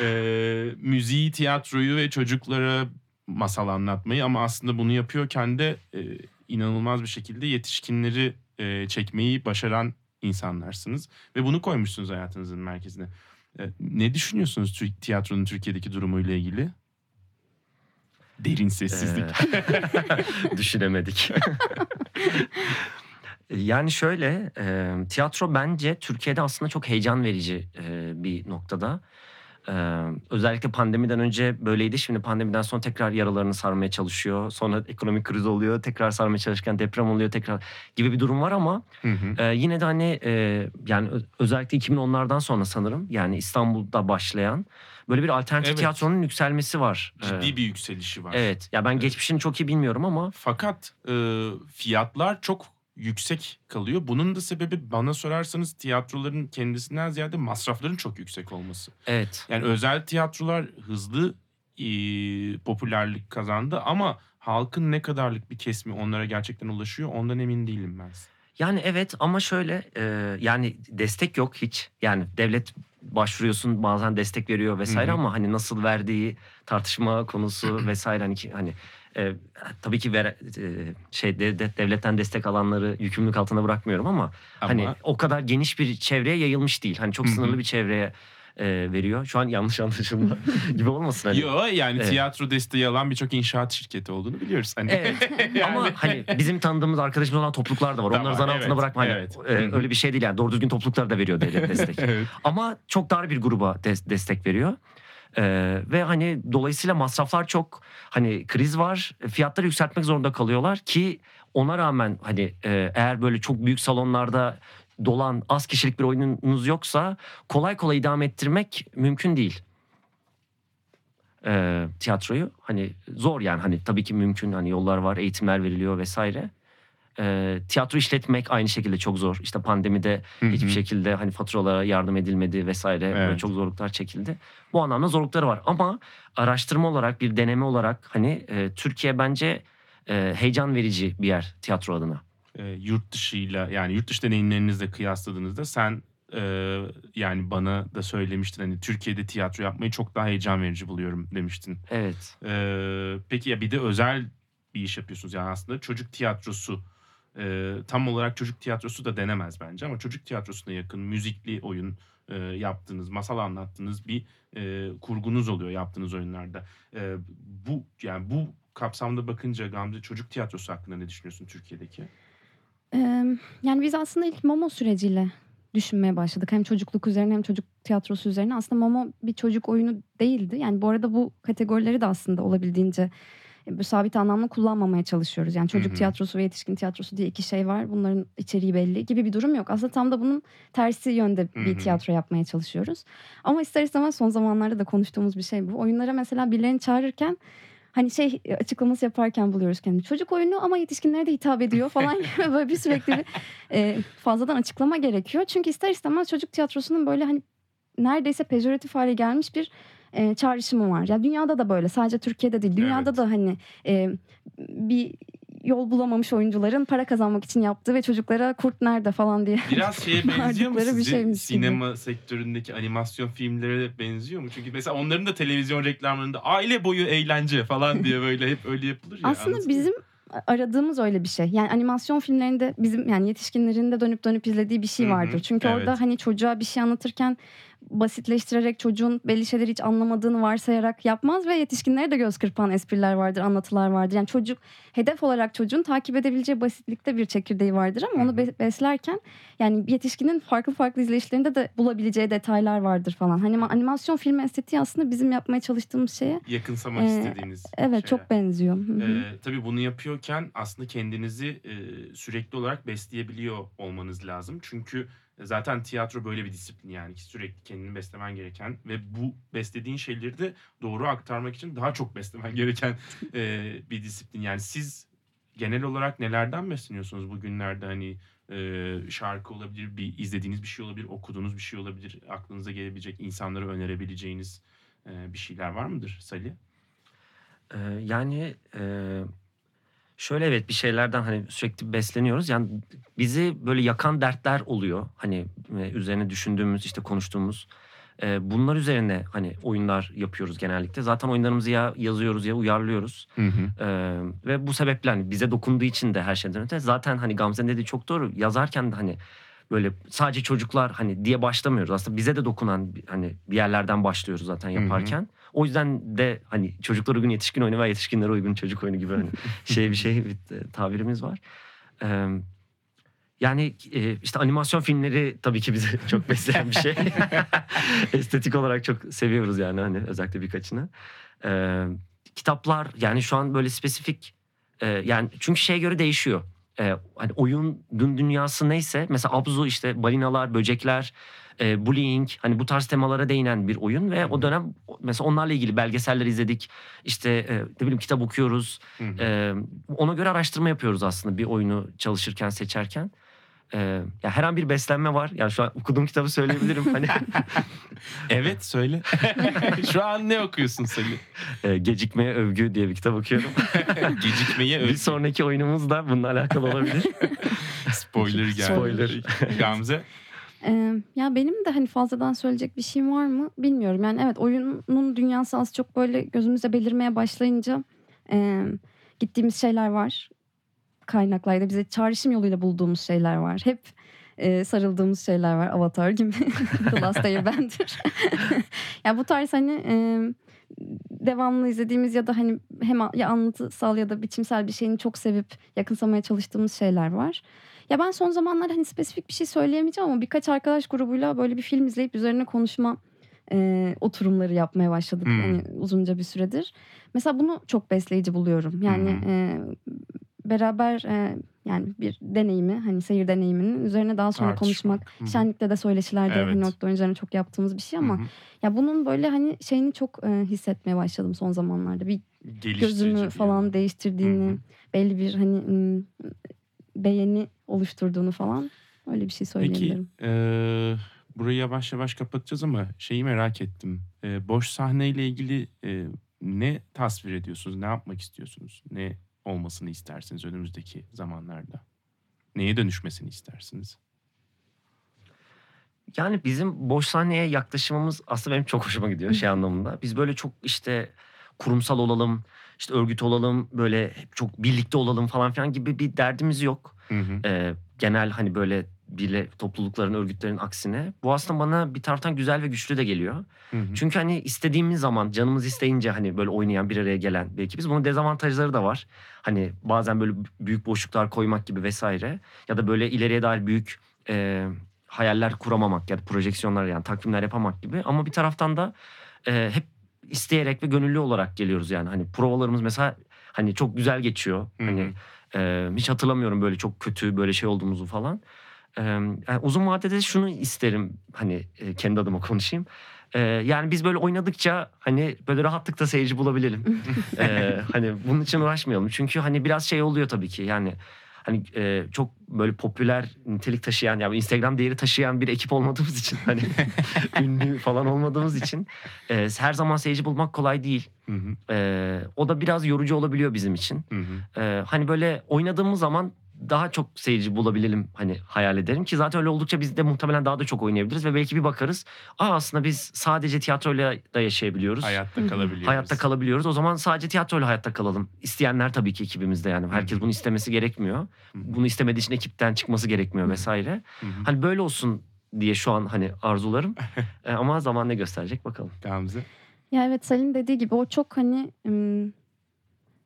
e, müziği tiyatroyu ve çocuklara masal anlatmayı ama aslında bunu yapıyorken de e, inanılmaz bir şekilde yetişkinleri e, çekmeyi başaran insanlarsınız ve bunu koymuşsunuz hayatınızın merkezine. E, ne düşünüyorsunuz Türk tiyatronun Türkiye'deki durumuyla ilgili? Derin sessizlik. Ee, düşünemedik. yani şöyle e, tiyatro bence Türkiye'de aslında çok heyecan verici e, bir noktada. Ee, özellikle pandemiden önce böyleydi. Şimdi pandemiden sonra tekrar yaralarını sarmaya çalışıyor. Sonra ekonomik kriz oluyor. Tekrar sarmaya çalışırken deprem oluyor. Tekrar gibi bir durum var ama Hı hı. ee, yine de hani e, yani özellikle 2010'lardan sonra sanırım yani İstanbul'da başlayan böyle bir alternatif Evet. tiyatronun yükselmesi var. Ee, Ciddi bir yükselişi var. Evet. Ya ben Evet. geçmişini çok iyi bilmiyorum ama Fakat e, fiyatlar çok yüksek kalıyor. Bunun da sebebi bana sorarsanız tiyatroların kendisinden ziyade masrafların çok yüksek olması. evet. Yani özel tiyatrolar hızlı e, popülerlik kazandı ama halkın ne kadarlık bir kesimi onlara gerçekten ulaşıyor ondan emin değilim ben. Yani evet ama şöyle e, yani destek yok hiç. Yani devlet başvuruyorsun bazen destek veriyor vesaire Hı hı. ama hani nasıl verdiği tartışma konusu vesaire hani hani e, tabii ki ver, e, şey de, de- devletten destek alanları yükümlülük altına bırakmıyorum ama Ama Hani o kadar geniş bir çevreye yayılmış değil. Hani çok sınırlı bir çevreye e, veriyor. Şu an yanlış anlaşılma gibi olmasın hani. Yo yani Evet. tiyatro desteği alan birçok inşaat şirketi olduğunu biliyoruz. Hani Evet. Yani- Ama hani bizim tanıdığımız arkadaşımız olan topluluklar da var. Tamam, Onları zan altına evet, bırakma. Hani, evet. e, öyle bir şey değil yani. Doğru düzgün topluluklar da veriyor devlet destek. evet. Ama çok dar bir gruba des- destek veriyor. Ee, ve hani dolayısıyla masraflar çok hani kriz var fiyatları yükseltmek zorunda kalıyorlar ki ona rağmen hani e, eğer böyle çok büyük salonlarda dolan az kişilik bir oyununuz yoksa kolay kolay idame ettirmek mümkün değil. Ee, tiyatroyu hani zor yani hani tabii ki mümkün hani yollar var eğitimler veriliyor vesaire. Ee, tiyatro işletmek aynı şekilde çok zor. İşte pandemide Hı hı. hiçbir şekilde hani faturalara yardım edilmedi vesaire böyle Evet. çok zorluklar çekildi. Bu anlamda zorlukları var ama araştırma olarak bir deneme olarak hani e, Türkiye bence e, heyecan verici bir yer tiyatro adına. e, yurt dışıyla yani yurt dışı deneyimlerinizle kıyasladığınızda sen e, yani bana da söylemiştin hani Türkiye'de tiyatro yapmayı çok daha heyecan verici buluyorum demiştin. Evet. E, peki ya bir de özel bir iş yapıyorsunuz yani aslında çocuk tiyatrosu e, tam olarak çocuk tiyatrosu da denemez bence ama çocuk tiyatrosuna yakın müzikli oyun e, yaptığınız, masal anlattığınız bir e, kurgunuz oluyor yaptığınız oyunlarda. E, bu yani bu kapsamda bakınca Gamze çocuk tiyatrosu hakkında ne düşünüyorsun Türkiye'deki? Yani biz aslında ilk Momo süreciyle düşünmeye başladık. Hem çocukluk üzerine hem çocuk tiyatrosu üzerine. Aslında Momo bir çocuk oyunu değildi. Yani bu arada bu kategorileri de aslında olabildiğince sabit anlamda kullanmamaya çalışıyoruz. Yani çocuk Hı hı. tiyatrosu ve yetişkin tiyatrosu diye iki şey var. Bunların içeriği belli gibi bir durum yok. Aslında tam da bunun tersi yönde bir Hı hı. tiyatro yapmaya çalışıyoruz. Ama ister istemez son zamanlarda da konuştuğumuz bir şey bu. Oyunlara mesela birilerini çağırırken hani şey açıklaması yaparken buluyoruz kendimizi. Çocuk oyunu ama yetişkinlere de hitap ediyor falan gibi böyle bir sürekli bir e, fazladan açıklama gerekiyor. Çünkü ister istemez çocuk tiyatrosunun böyle hani neredeyse pejoratif hale gelmiş bir e, çağrışımı var. Ya dünyada da böyle sadece Türkiye'de değil. Dünyada Evet. da hani e, bir yol bulamamış oyuncuların para kazanmak için yaptığı ve çocuklara kurt nerede falan diye. Biraz şeye benziyor mu Vardıkları bir sizce? şeymiş gibi. Sinema sektöründeki animasyon filmlere benziyor mu? Çünkü mesela onların da televizyon reklamlarında aile boyu eğlence falan diye böyle hep öyle yapılır ya. Aslında bizim aradığımız öyle bir şey. Yani animasyon filmlerinde bizim yani yetişkinlerin de dönüp dönüp izlediği bir şey Hı hı, vardır. Çünkü evet. orada hani çocuğa bir şey anlatırken basitleştirerek çocuğun belli şeyleri hiç anlamadığını varsayarak yapmaz ve yetişkinlere de göz kırpan espriler vardır, anlatılar vardır. Yani çocuk hedef olarak çocuğun takip edebileceği basitlikte bir çekirdeği vardır ama onu be- beslerken yani yetişkinin farklı farklı izleyişlerinde de bulabileceği detaylar vardır falan. Hani ma- animasyon filmi estetiği aslında bizim yapmaya çalıştığımız şeye Yakınsamak Ee, istediğiniz evet şeyler. çok benziyor. Ee, tabii bunu yapıyorken aslında kendinizi e, sürekli olarak besleyebiliyor olmanız lazım. Çünkü zaten tiyatro böyle bir disiplin yani ki sürekli kendini beslemen gereken ve bu beslediğin şeyleri de doğru aktarmak için daha çok beslemen gereken e, bir disiplin. Yani siz genel olarak nelerden besleniyorsunuz bugünlerde hani e, şarkı olabilir, bir izlediğiniz bir şey olabilir, okuduğunuz bir şey olabilir, aklınıza gelebilecek insanlara önerebileceğiniz e, bir şeyler var mıdır Salih? Ee, yani e, şöyle evet bir şeylerden hani sürekli besleniyoruz. Yani bizi böyle yakan dertler oluyor. Hani e, üzerine düşündüğümüz işte konuştuğumuz. E, bunlar üzerine hani oyunlar yapıyoruz genellikle. Zaten oyunlarımızı ya yazıyoruz ya uyarlıyoruz. Hı hı. Ee, ve bu sebeple hani bize dokunduğu için de her şeyden öte zaten hani Gamze'nin dediği çok doğru yazarken de hani böyle sadece çocuklar hani diye başlamıyoruz aslında bize de dokunan hani bir yerlerden başlıyoruz zaten Hı hı. O yüzden de hani çocuklara uygun yetişkin oyunu ve yetişkinlere uygun çocuk oyunu gibi hani şey bir şey bir e, tabirimiz var. Ee, yani e, işte animasyon filmleri tabii ki bizi çok besleyen bir şey. Estetik olarak çok seviyoruz yani hani özellikle birkaçını. Ee, kitaplar yani şu an böyle spesifik e, yani çünkü şeye göre değişiyor. Ee, hani oyunun dünyası neyse mesela Abzu işte balinalar, böcekler, e, bullying hani bu tarz temalara değinen bir oyun ve o dönem mesela onlarla ilgili belgeseller izledik. İşte e, ne bileyim kitap okuyoruz. Hı hı. Ee, ona göre araştırma yapıyoruz aslında bir oyunu çalışırken, seçerken. Ee, ya her an bir beslenme var. Yani şu an okuduğum kitabı söyleyebilirim. Hani Evet söyle. Şu an ne okuyorsun Salih? e, Gecikmeye Övgü diye bir kitap okuyorum. Gecikmeye bir övgü. sonraki oyunumuz da bununla alakalı olabilir. Spoiler geldi. Spoiler. Gamze. Ee, ya benim de hani fazladan söyleyecek bir şeyim var mı bilmiyorum. Yani evet oyunun dünyası az çok böyle gözümüze belirmeye başlayınca e, gittiğimiz şeyler var. Kaynaklarda bize çağrışım yoluyla bulduğumuz şeyler var. Hep e, sarıldığımız şeyler var. Avatar gibi. The Last Airbender. ya bu tarz hani e, devamlı izlediğimiz ya da hani hem ya anlatısal ya da biçimsel bir şeyini çok sevip yakınsamaya çalıştığımız şeyler var. Ya ben son zamanlarda hani spesifik bir şey söyleyemeyeceğim ama birkaç arkadaş grubuyla böyle bir film izleyip üzerine konuşma e, oturumları yapmaya başladık Hmm. hani uzunca bir süredir. Mesela bunu çok besleyici buluyorum. Yani Hmm. e, beraber e, yani bir deneyimi hani seyir deneyiminin üzerine daha sonra konuşmak. Tartışmak. Hı hı. Şenlikte de söyleşilerde Evet. hani nokta üzerine çok yaptığımız bir şey ama Hı hı. ya bunun böyle hani şeyini çok e, hissetmeye başladım son zamanlarda. Bir gözümü falan yanı. değiştirdiğini, Hı hı. belli bir hani beğeni oluşturduğunu falan öyle bir şey Peki söyleyebilirim. e, burayı yavaş yavaş kapatacağız ama şeyi merak ettim. E, boş sahneyle ilgili e, ne tasvir ediyorsunuz? Ne yapmak istiyorsunuz? Ne olmasını istersiniz önümüzdeki zamanlarda? Neye dönüşmesini istersiniz? Yani bizim boş sahneye yaklaşımımız aslında benim çok hoşuma gidiyor şey anlamında. Biz böyle çok işte kurumsal olalım, işte örgüt olalım, böyle çok birlikte olalım falan filan gibi bir derdimiz yok. Hı hı. Ee, genel hani böyle bile toplulukların, örgütlerin aksine. Bu aslında bana bir taraftan güzel ve güçlü de geliyor. Hı hı. Çünkü hani istediğimiz zaman canımız isteyince hani böyle oynayan bir araya gelen belki biz bunun dezavantajları da var. Hani bazen böyle büyük boşluklar koymak gibi vesaire ya da böyle ileriye dair büyük e, hayaller kuramamak ya da projeksiyonlar yani takvimler yapamak gibi ama bir taraftan da e, hep isteyerek ve gönüllü olarak geliyoruz yani hani provalarımız mesela hani çok güzel geçiyor. Hı hı. Hani e, hiç hatırlamıyorum böyle çok kötü böyle şey olduğumuzu falan. E, yani uzun vadede şunu isterim hani e, kendi adıma konuşayım. E, yani biz böyle oynadıkça hani böyle rahatlıkla seyirci bulabilelim. E, hani bunun için uğraşmayalım. Çünkü hani biraz şey oluyor tabii ki yani hani e, çok böyle popüler nitelik taşıyan yani Instagram değeri taşıyan bir ekip olmadığımız için hani ünlü falan olmadığımız için e, her zaman seyirci bulmak kolay değil. Hı hı. E, o da biraz yorucu olabiliyor bizim için. Hı hı. Ee, hani böyle oynadığımız zaman daha çok seyirci bulabilelim hani hayal ederim ki zaten öyle oldukça biz de muhtemelen daha da çok oynayabiliriz ve belki bir bakarız. Aa aslında biz sadece tiyatroyla da yaşayabiliyoruz. Hayatta kalabiliyoruz. Hayatta kalabiliyoruz. O zaman sadece tiyatroyla hayatta kalalım. İsteyenler tabii ki ekibimizde yani. Herkes bunu istemesi gerekmiyor. Bunu istemediği için ekipten çıkması gerekmiyor vesaire. Hani böyle olsun diye şu an hani arzularım. E, ama zaman ne gösterecek bakalım. Gamze. Ya evet Salim dediği gibi o çok hani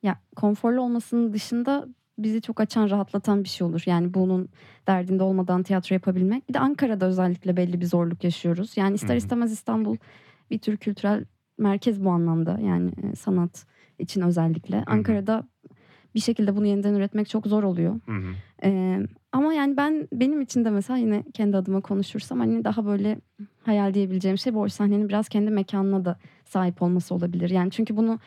ya konforlu olmasının dışında bizi çok açan, rahatlatan bir şey olur. Yani bunun derdinde olmadan tiyatro yapabilmek. Bir de Ankara'da özellikle belli bir zorluk yaşıyoruz. Yani ister istemez İstanbul bir tür kültürel merkez bu anlamda. Yani e, sanat için özellikle. Ankara'da bir şekilde bunu yeniden üretmek çok zor oluyor. Hı hı. Ee, ama yani ben benim için de mesela yine kendi adıma konuşursam hani daha böyle hayal diyebileceğim şey bu sahnenin biraz kendi mekanına da sahip olması olabilir. Yani çünkü bunu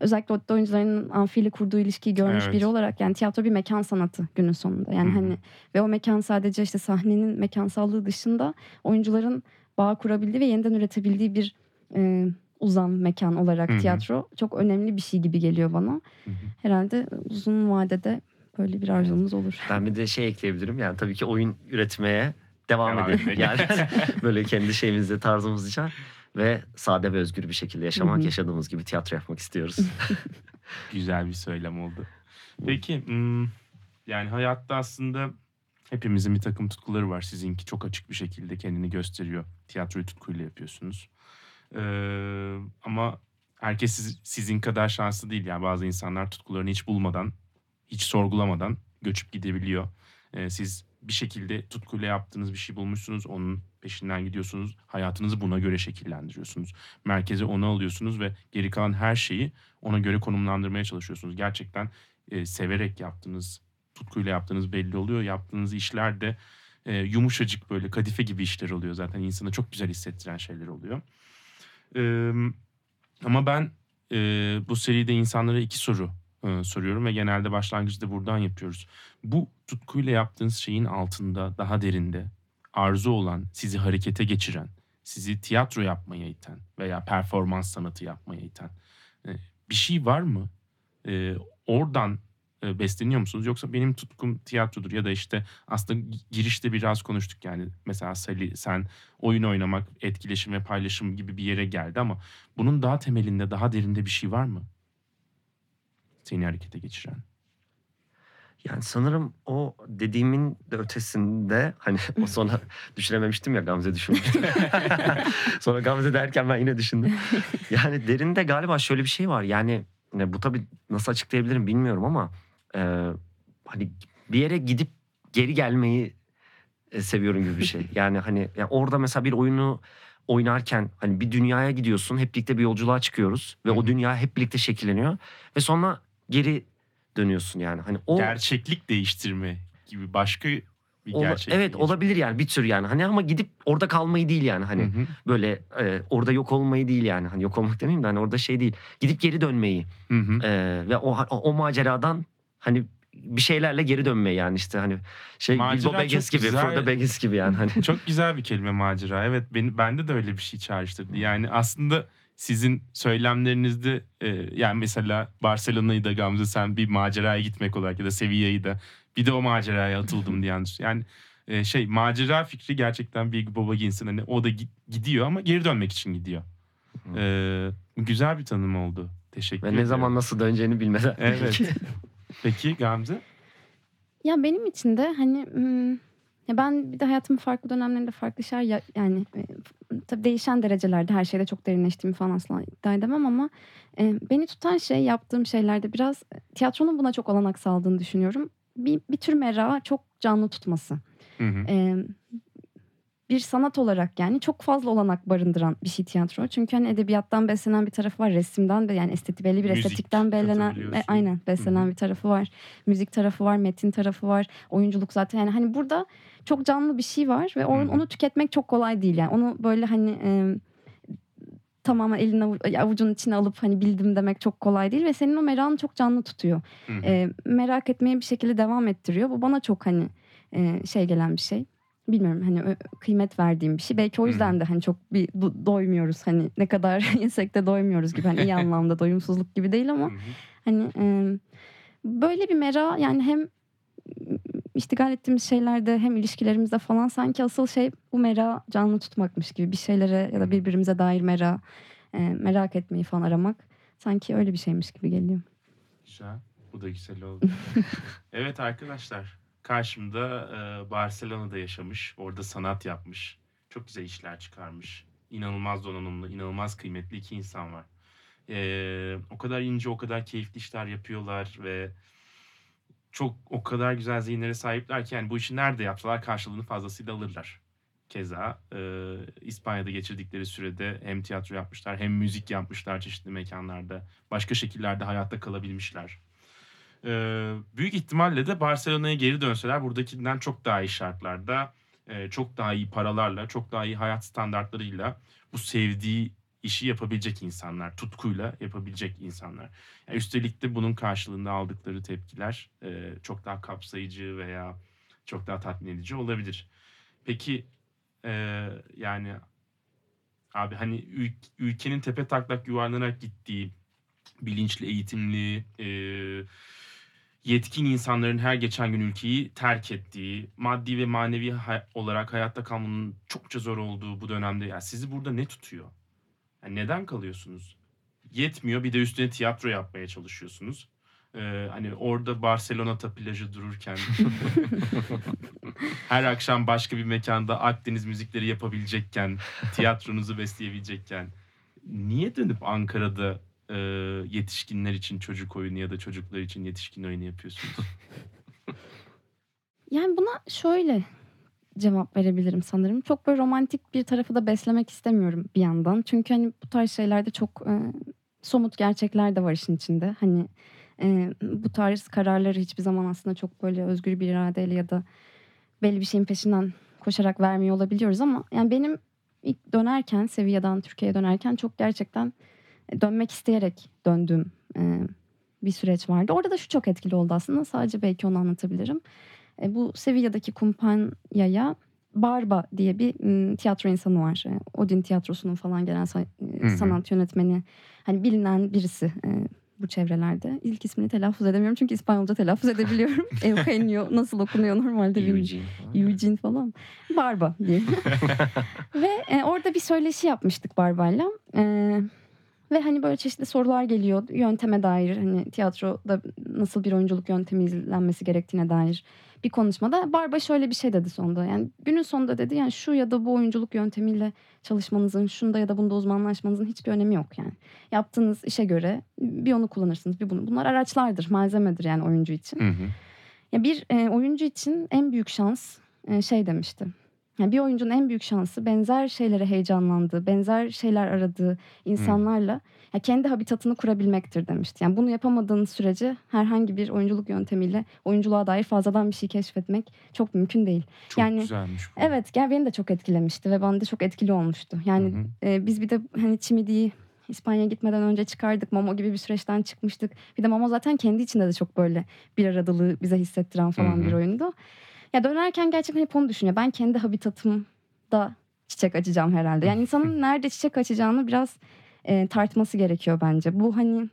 özellikle o oyuncularının amfiyle kurduğu ilişkiyi görmüş Evet. biri olarak yani tiyatro bir mekan sanatı günün sonunda. Yani hı. hani ve o mekan sadece işte sahnenin mekansallığı dışında oyuncuların bağ kurabildiği ve yeniden üretebildiği bir e, uzam mekan olarak Hı hı. tiyatro çok önemli bir şey gibi geliyor bana. Hı hı. Herhalde uzun vadede böyle bir arzumuz olur. Ben bir de şey ekleyebilirim. Yani tabii ki oyun üretmeye devam, Devam edelim. Yani böyle kendi şeyimizde tarzımızca ve sade ve özgür bir şekilde yaşamak, Hı hı. yaşadığımız gibi tiyatro yapmak istiyoruz. Güzel bir söylem oldu. Peki hmm, yani hayatta aslında hepimizin bir takım tutkuları var. Sizinki çok açık bir şekilde kendini gösteriyor. Tiyatroyu tutkuyla yapıyorsunuz. Ee, ama herkes siz- sizin kadar şanslı değil. Yani bazı insanlar tutkularını hiç bulmadan, hiç sorgulamadan göçüp gidebiliyor. Ee, siz bir şekilde tutkuyla yaptığınız bir şey bulmuşsunuz. Onun peşinden gidiyorsunuz. Hayatınızı buna göre şekillendiriyorsunuz. Merkeze onu alıyorsunuz ve geri kalan her şeyi ona göre konumlandırmaya çalışıyorsunuz. Gerçekten e, severek yaptığınız, tutkuyla yaptığınız belli oluyor. Yaptığınız işler de e, yumuşacık böyle kadife gibi işler oluyor zaten. insana çok güzel hissettiren şeyler oluyor. E, ama ben e, bu seride insanlara iki soru e, soruyorum ve genelde başlangıcı da buradan yapıyoruz. Bu tutkuyla yaptığınız şeyin altında, daha derinde arzu olan, sizi harekete geçiren, sizi tiyatro yapmaya iten veya performans sanatı yapmaya iten e, bir şey var mı? E, oradan e, besleniyor musunuz? Yoksa benim tutkum tiyatrodur ya da işte aslında gi- girişte biraz konuştuk yani mesela Sali sen oyun oynamak, etkileşim ve paylaşım gibi bir yere geldi ama bunun daha temelinde, daha derinde bir şey var mı? Seni harekete geçiren. Yani sanırım o dediğimin de ötesinde hani o sonra düşünememiştim ya Gamze düşünmüştü. sonra Gamze derken ben yine düşündüm. Yani derinde galiba şöyle bir şey var. Yani ne, bu tabii nasıl açıklayabilirim bilmiyorum ama e, hani bir yere gidip geri gelmeyi e, seviyorum gibi bir şey. Yani hani yani orada mesela bir oyunu oynarken hani bir dünyaya gidiyorsun. Hep birlikte bir yolculuğa çıkıyoruz ve o dünya hep birlikte şekilleniyor ve sonra geri dönüyorsun yani. Hani o Gerçeklik değiştirme gibi başka bir Ola- gerçek. evet olabilir yani bir tür yani. Hani ama gidip orada kalmayı değil yani. Hani Hı hı. böyle e, orada yok olmayı değil yani. Hani yok olmak demeyeyim de hani orada şey değil. Gidip geri dönmeyi Hı hı. e, ve o, o o maceradan hani bir şeylerle geri dönmeyi yani işte hani şey Macera Bilbo Baggins gibi, güzel. Frodo Baggins gibi yani hani. Çok güzel bir kelime macera. Evet beni, bende de öyle bir şey çağrıştırdı. Yani aslında sizin söylemlerinizde e, yani mesela Barcelona'yı da Gamze sen bir maceraya gitmek olarak ya da Sevilla'yı da bir de o maceraya atıldım diyen. Yani e, şey macera fikri gerçekten bir Boba Baggins'in hani o da gi- gidiyor ama geri dönmek için gidiyor. E, güzel bir tanım oldu. Teşekkür ve ederim. ne zaman nasıl döneceğini bilmeden. Evet. Peki Gamze? Ya benim için de hani hmm, ya ben bir de hayatımın farklı dönemlerinde farklı şeyler ya- yani e, tabii değişen derecelerde her şeyde çok derinleştiğimi falan asla iddia edemem ama e, beni tutan şey yaptığım şeylerde biraz e, tiyatronun buna çok olanak sağladığını düşünüyorum. Bir, bir tür merakı çok canlı tutması. Hı hı. E, bir sanat olarak yani çok fazla olanak barındıran bir şey tiyatro. Çünkü hani edebiyattan beslenen bir tarafı var. Resimden de yani estetik belli bir Müzik estetikten beslenen e, aynen beslenen Hı bir tarafı var. Müzik tarafı var, metin tarafı var, oyunculuk zaten yani hani burada çok canlı bir şey var ve onu, onu tüketmek çok kolay değil yani. Onu böyle hani e, tamamen elin avu- avucunun içine alıp hani bildim demek çok kolay değil ve senin o merakını çok canlı tutuyor. Hı hı. E, merak etmeye bir şekilde devam ettiriyor. Bu bana çok hani e, şey gelen bir şey. Bilmiyorum hani kıymet verdiğim bir şey. Belki o yüzden de hani çok bir do- doymuyoruz. Hani ne kadar yesek de doymuyoruz gibi. Hani iyi anlamda doyumsuzluk gibi değil ama hani e, böyle bir merak yani hem iştigal ettiğimiz şeylerde hem ilişkilerimizde falan sanki asıl şey bu merak canlı tutmakmış gibi bir şeylere ya da birbirimize dair merak e, merak etmeyi falan aramak sanki öyle bir şeymiş gibi geliyor. Güzel. Bu da güzel oldu. evet arkadaşlar. Karşımda e, Barcelona'da yaşamış. Orada sanat yapmış. çok güzel işler çıkarmış. İnanılmaz donanımlı, inanılmaz kıymetli iki insan var. Ee, o kadar ince, o kadar keyifli işler yapıyorlar ve çok o kadar güzel zihinlere sahipler ki yani bu işi nerede yapsalar karşılığını fazlasıyla alırlar. Keza e, İspanya'da geçirdikleri sürede hem tiyatro yapmışlar hem müzik yapmışlar çeşitli mekanlarda. Başka şekillerde hayatta kalabilmişler. E, büyük ihtimalle de Barcelona'ya geri dönseler buradakinden çok daha iyi şartlarda, e, çok daha iyi paralarla, çok daha iyi hayat standartlarıyla bu sevdiği işi yapabilecek insanlar, tutkuyla yapabilecek insanlar. Yani üstelik de bunun karşılığında aldıkları tepkiler e, çok daha kapsayıcı veya çok daha tatmin edici olabilir. Peki e, yani abi hani ül- ülkenin tepe taklak yuvarlanarak gittiği bilinçli, eğitimli, e, yetkin insanların her geçen gün ülkeyi terk ettiği, maddi ve manevi hay- olarak hayatta kalmanın çokça zor olduğu bu dönemde yani sizi burada ne tutuyor? Yani neden kalıyorsunuz? Yetmiyor bir de üstüne tiyatro yapmaya çalışıyorsunuz. Ee, hani orada Barcelona'ta plajı dururken her akşam başka bir mekanda Akdeniz müzikleri yapabilecekken, tiyatronuzu besleyebilecekken niye dönüp Ankara'da e, yetişkinler için çocuk oyunu ya da çocuklar için yetişkin oyunu yapıyorsunuz? Yani buna şöyle cevap verebilirim sanırım. Çok böyle romantik bir tarafı da beslemek istemiyorum bir yandan. Çünkü hani bu tarz şeylerde çok e, somut gerçekler de var işin içinde. Hani e, bu tarz kararları hiçbir zaman aslında çok böyle özgür bir iradeyle ya da belli bir şeyin peşinden koşarak vermiyor olabiliyoruz ama yani benim ilk dönerken Sevilla'dan Türkiye'ye dönerken çok gerçekten dönmek isteyerek döndüğüm e, bir süreç vardı. Orada da şu çok etkili oldu aslında. Sadece belki onu anlatabilirim. E, bu Sevilla'daki kumpanyaya Barba diye bir m, tiyatro insanı var. E, Odin tiyatrosunun falan gelen sa- e, sanat yönetmeni. Hani bilinen birisi e, bu çevrelerde. İlk ismini telaffuz edemiyorum çünkü İspanyolca telaffuz edebiliyorum. Eugenio nasıl okunuyor normalde bilmiyorum. Eugene falan. Eugene falan. Barba diye. ve e, orada bir söyleşi yapmıştık Barba'yla. E, ve hani böyle çeşitli sorular geliyor. Yönteme dair hani tiyatroda nasıl bir oyunculuk yöntemi izlenmesi gerektiğine dair bir konuşmada Barba şöyle bir şey dedi sonunda. Yani günün sonunda dedi yani şu ya da bu oyunculuk yöntemiyle çalışmanızın, şunda ya da bunda uzmanlaşmanızın hiçbir önemi yok yani. Yaptığınız işe göre bir onu kullanırsınız, bir bunu. Bunlar araçlardır, malzemedir yani oyuncu için. Hı hı. Ya bir e, oyuncu için en büyük şans e, şey demişti. Yani bir oyuncunun en büyük şansı benzer şeylere heyecanlandığı, benzer şeyler aradığı insanlarla ya kendi habitatını kurabilmektir demişti. Yani bunu yapamadığınız sürece herhangi bir oyunculuk yöntemiyle oyunculuğa dair fazladan bir şey keşfetmek çok mümkün değil. Çok Yani- güzelmiş bu. Evet, gel beni de çok etkilemişti ve bana da çok etkili olmuştu. Yani hı. e, biz bir de hani Çimidi'yi İspanya'ya gitmeden önce çıkardık. Momo gibi bir süreçten çıkmıştık. Bir de Momo zaten kendi içinde de çok böyle bir aradılığı bize hissettiren falan Hı hı. bir oyundu. Ya dönerken gerçekten hep onu düşünüyor. Ben kendi habitatımda çiçek açacağım herhalde. Yani insanın nerede çiçek açacağını biraz e, tartması gerekiyor bence. Bu hani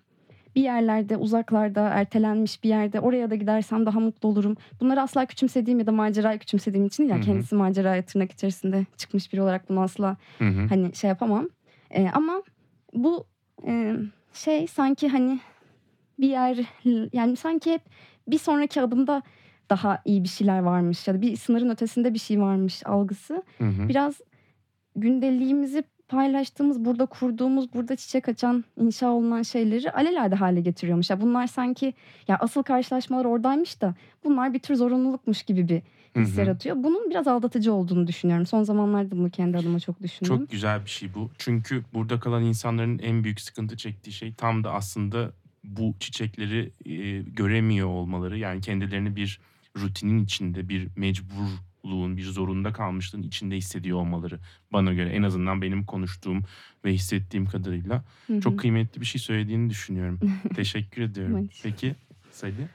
bir yerlerde uzaklarda ertelenmiş bir yerde oraya da gidersem daha mutlu olurum. Bunları asla küçümsediğim ya da macerayı küçümsediğim için değil. Yani kendisi maceraya tırnak içerisinde çıkmış biri olarak bunu asla Hı hı. hani şey yapamam. E, ama bu e, şey sanki hani bir yer yani sanki hep bir sonraki adımda daha iyi bir şeyler varmış ya da bir sınırın ötesinde bir şey varmış algısı. Hı hı. Biraz gündeliğimizi paylaştığımız, burada kurduğumuz, burada çiçek açan, inşa olunan şeyleri alelade hale getiriyormuş. Ya bunlar sanki ya asıl karşılaşmalar oradaymış da bunlar bir tür zorunlulukmuş gibi bir his hı. yaratıyor. Bunun biraz aldatıcı olduğunu düşünüyorum. Son zamanlarda bunu kendi adıma çok düşündüm. Çok güzel bir şey bu. Çünkü burada kalan insanların en büyük sıkıntı çektiği şey tam da aslında bu çiçekleri e, göremiyor olmaları. Yani kendilerini bir rutinin içinde, bir mecburluğun, bir zorunda kalmışlığın içinde hissediyor olmaları. Bana göre en azından benim konuştuğum ve hissettiğim kadarıyla Hı hı. çok kıymetli bir şey söylediğini düşünüyorum. Teşekkür ediyorum. Peki Salih?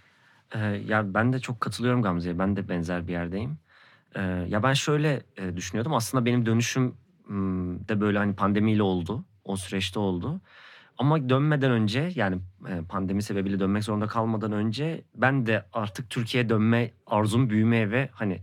Ee, ya ben de çok katılıyorum Gamze'ye. Ben de benzer bir yerdeyim. Ee, ya ben şöyle e, düşünüyordum. Aslında benim dönüşüm de böyle hani pandemiyle oldu. O süreçte oldu. Ama dönmeden önce yani e, pandemi sebebiyle dönmek zorunda kalmadan önce ben de artık Türkiye'ye dönme arzum büyümeye ve hani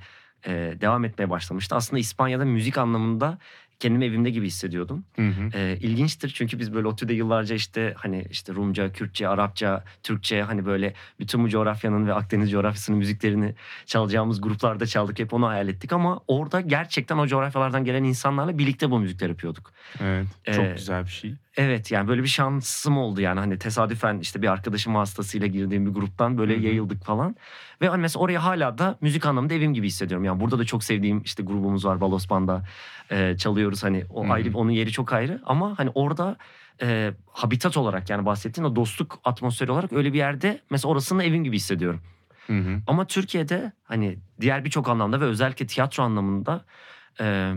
e, devam etmeye başlamıştı. Aslında İspanya'da müzik anlamında kendimi evimde gibi hissediyordum. Hı hı. Ee, ilginçtir çünkü biz böyle ODTÜ'de yıllarca işte hani işte Rumca, Kürtçe, Arapça, Türkçe hani böyle bütün bu coğrafyanın ve Akdeniz coğrafyasının müziklerini çalacağımız gruplarda çaldık. Hep onu hayal ettik ama orada gerçekten o coğrafyalardan gelen insanlarla birlikte bu müzikler yapıyorduk. Evet. Çok Ee, güzel bir şey. Evet yani böyle bir şansım oldu yani hani tesadüfen işte bir arkadaşım vasıtasıyla girdiğim bir gruptan böyle Hı hı. yayıldık falan. Ve hani mesela oraya hala da müzik anlamında evim gibi hissediyorum. Yani burada da çok sevdiğim işte grubumuz var Balos Banda Ee, çalıyoruz hani o Hı hı. ayrı onun yeri çok ayrı ama hani orada e, habitat olarak yani bahsettiğin o dostluk atmosferi olarak öyle bir yerde mesela orasını evim gibi hissediyorum. Hı hı. Ama Türkiye'de hani diğer birçok anlamda ve özellikle tiyatro anlamında e,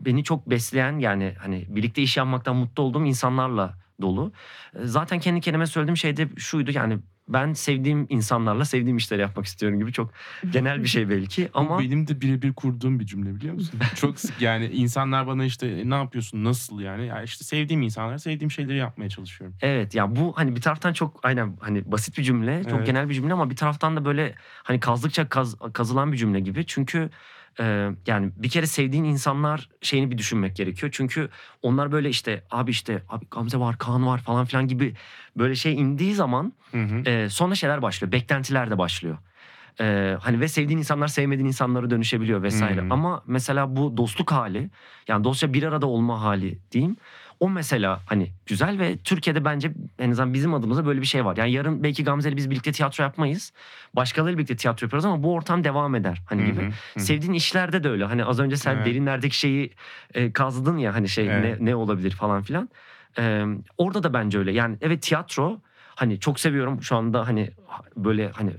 beni çok besleyen yani hani birlikte iş yapmaktan mutlu olduğum insanlarla dolu. E, zaten kendi kendime söylediğim şey de şuydu yani ben sevdiğim insanlarla sevdiğim işleri yapmak istiyorum gibi çok genel bir şey belki Ama ama benim de birebir kurduğum bir cümle biliyor musun? Çok sık yani insanlar bana işte "E, ne yapıyorsun nasıl yani? Ya işte sevdiğim insanlar sevdiğim şeyleri yapmaya çalışıyorum. evet ya bu hani bir taraftan çok aynen hani basit bir cümle çok Evet. genel bir cümle ama bir taraftan da böyle hani kazdıkça kaz, kazılan bir cümle gibi çünkü e, yani bir kere sevdiğin insanlar şeyini bir düşünmek gerekiyor. Çünkü onlar böyle işte abi işte abi Gamze var Kaan var falan filan gibi böyle şey indiği zaman Hı hı. e, sonra şeyler başlıyor. Beklentiler de başlıyor. E, hani ve sevdiğin insanlar sevmediğin insanlara dönüşebiliyor vesaire. Hmm. Ama mesela bu dostluk hali yani dostça bir arada olma hali diyeyim. O mesela hani güzel ve Türkiye'de bence en azından bizim adımıza böyle bir şey var. Yani yarın belki Gamze'yle biz birlikte tiyatro yapmayız. Başkalarıyla birlikte tiyatro yapıyoruz ama bu ortam devam eder. Hani Hı gibi. hı. Hı. Sevdiğin işlerde de öyle. Hani az önce sen Evet. derinlerdeki şeyi e, kazdın ya hani şey Evet. ne, ne olabilir falan filan. E, orada da bence öyle. Yani evet tiyatro hani çok seviyorum şu anda hani böyle hani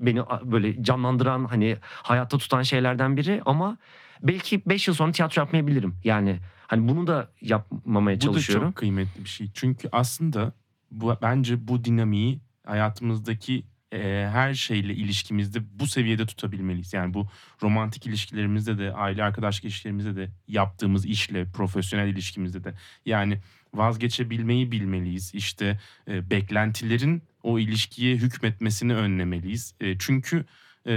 beni böyle canlandıran hani hayatta tutan şeylerden biri ama belki 5 yıl sonra tiyatro yapmayabilirim. Yani hani bunu da yapmamaya Bu da çalışıyorum. çok kıymetli bir şey. Çünkü aslında bu bence bu dinamiği hayatımızdaki e, her şeyle ilişkimizde bu seviyede tutabilmeliyiz. Yani bu romantik ilişkilerimizde de, aile arkadaşlık ilişkilerimizde de, yaptığımız işle, profesyonel ilişkimizde de. Yani vazgeçebilmeyi bilmeliyiz. İşte e, beklentilerin o ilişkiye hükmetmesini önlemeliyiz. E, çünkü e,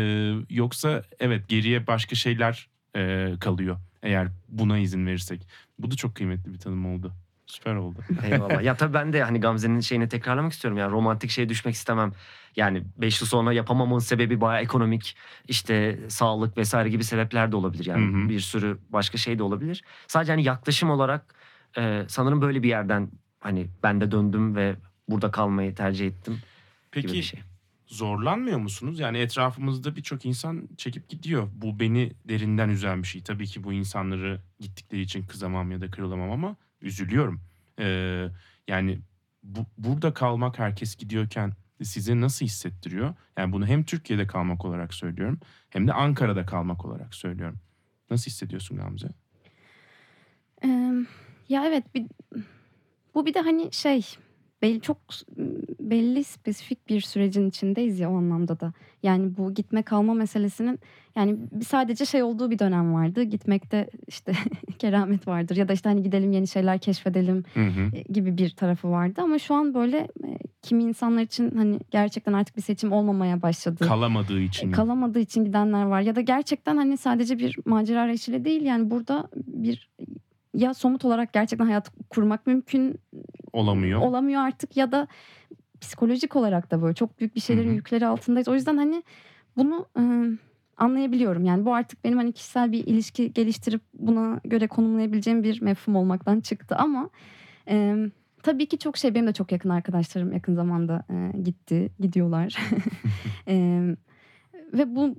yoksa evet geriye başka şeyler e, kalıyor. Eğer buna izin verirsek. Bu da çok kıymetli bir tanım oldu. Süper oldu. Eyvallah. ya tabii ben de hani Gamze'nin şeyini tekrarlamak istiyorum. Yani romantik şeye düşmek istemem. Yani 5 yıl sonra yapamamın sebebi bayağı ekonomik, işte sağlık vesaire gibi sebepler de olabilir. Yani Hı hı. bir sürü başka şey de olabilir. Sadece hani yaklaşım olarak e, sanırım böyle bir yerden hani ben de döndüm ve burada kalmayı tercih ettim gibi Peki bir şey. Zorlanmıyor musunuz? Yani etrafımızda birçok insan çekip gidiyor. Bu beni derinden üzen bir şey. Tabii ki bu insanları gittikleri için kızamam ya da kırılamam ama üzülüyorum. Ee, yani bu, burada kalmak herkes gidiyorken size nasıl hissettiriyor? Yani bunu hem Türkiye'de kalmak olarak söylüyorum hem de Ankara'da kalmak olarak söylüyorum. Nasıl hissediyorsun Gamze? Ee, ya evet bir, bu bir de hani şey belli çok belli spesifik bir sürecin içindeyiz ya o anlamda da. Yani bu gitme kalma meselesinin yani sadece şey olduğu bir dönem vardı. Gitmekte işte keramet vardır ya da işte hani gidelim yeni şeyler keşfedelim Hı hı. e, gibi bir tarafı vardı ama şu an böyle e, kimi insanlar için hani gerçekten artık bir seçim olmamaya başladı. Kalamadığı için. E, kalamadığı için gidenler var ya da gerçekten hani sadece bir macera arayışıyla değil yani burada bir ya somut olarak gerçekten hayat kurmak mümkün Olamıyor. olamıyor artık ya da psikolojik olarak da böyle çok büyük bir şeylerin Hı hı. yükleri altındayız. O yüzden hani bunu e, anlayabiliyorum. Yani bu artık benim hani kişisel bir ilişki geliştirip buna göre konumlayabileceğim bir mefhum olmaktan çıktı ama e, tabii ki çok şey benim de çok yakın arkadaşlarım yakın zamanda e, gitti, gidiyorlar. E, ve bu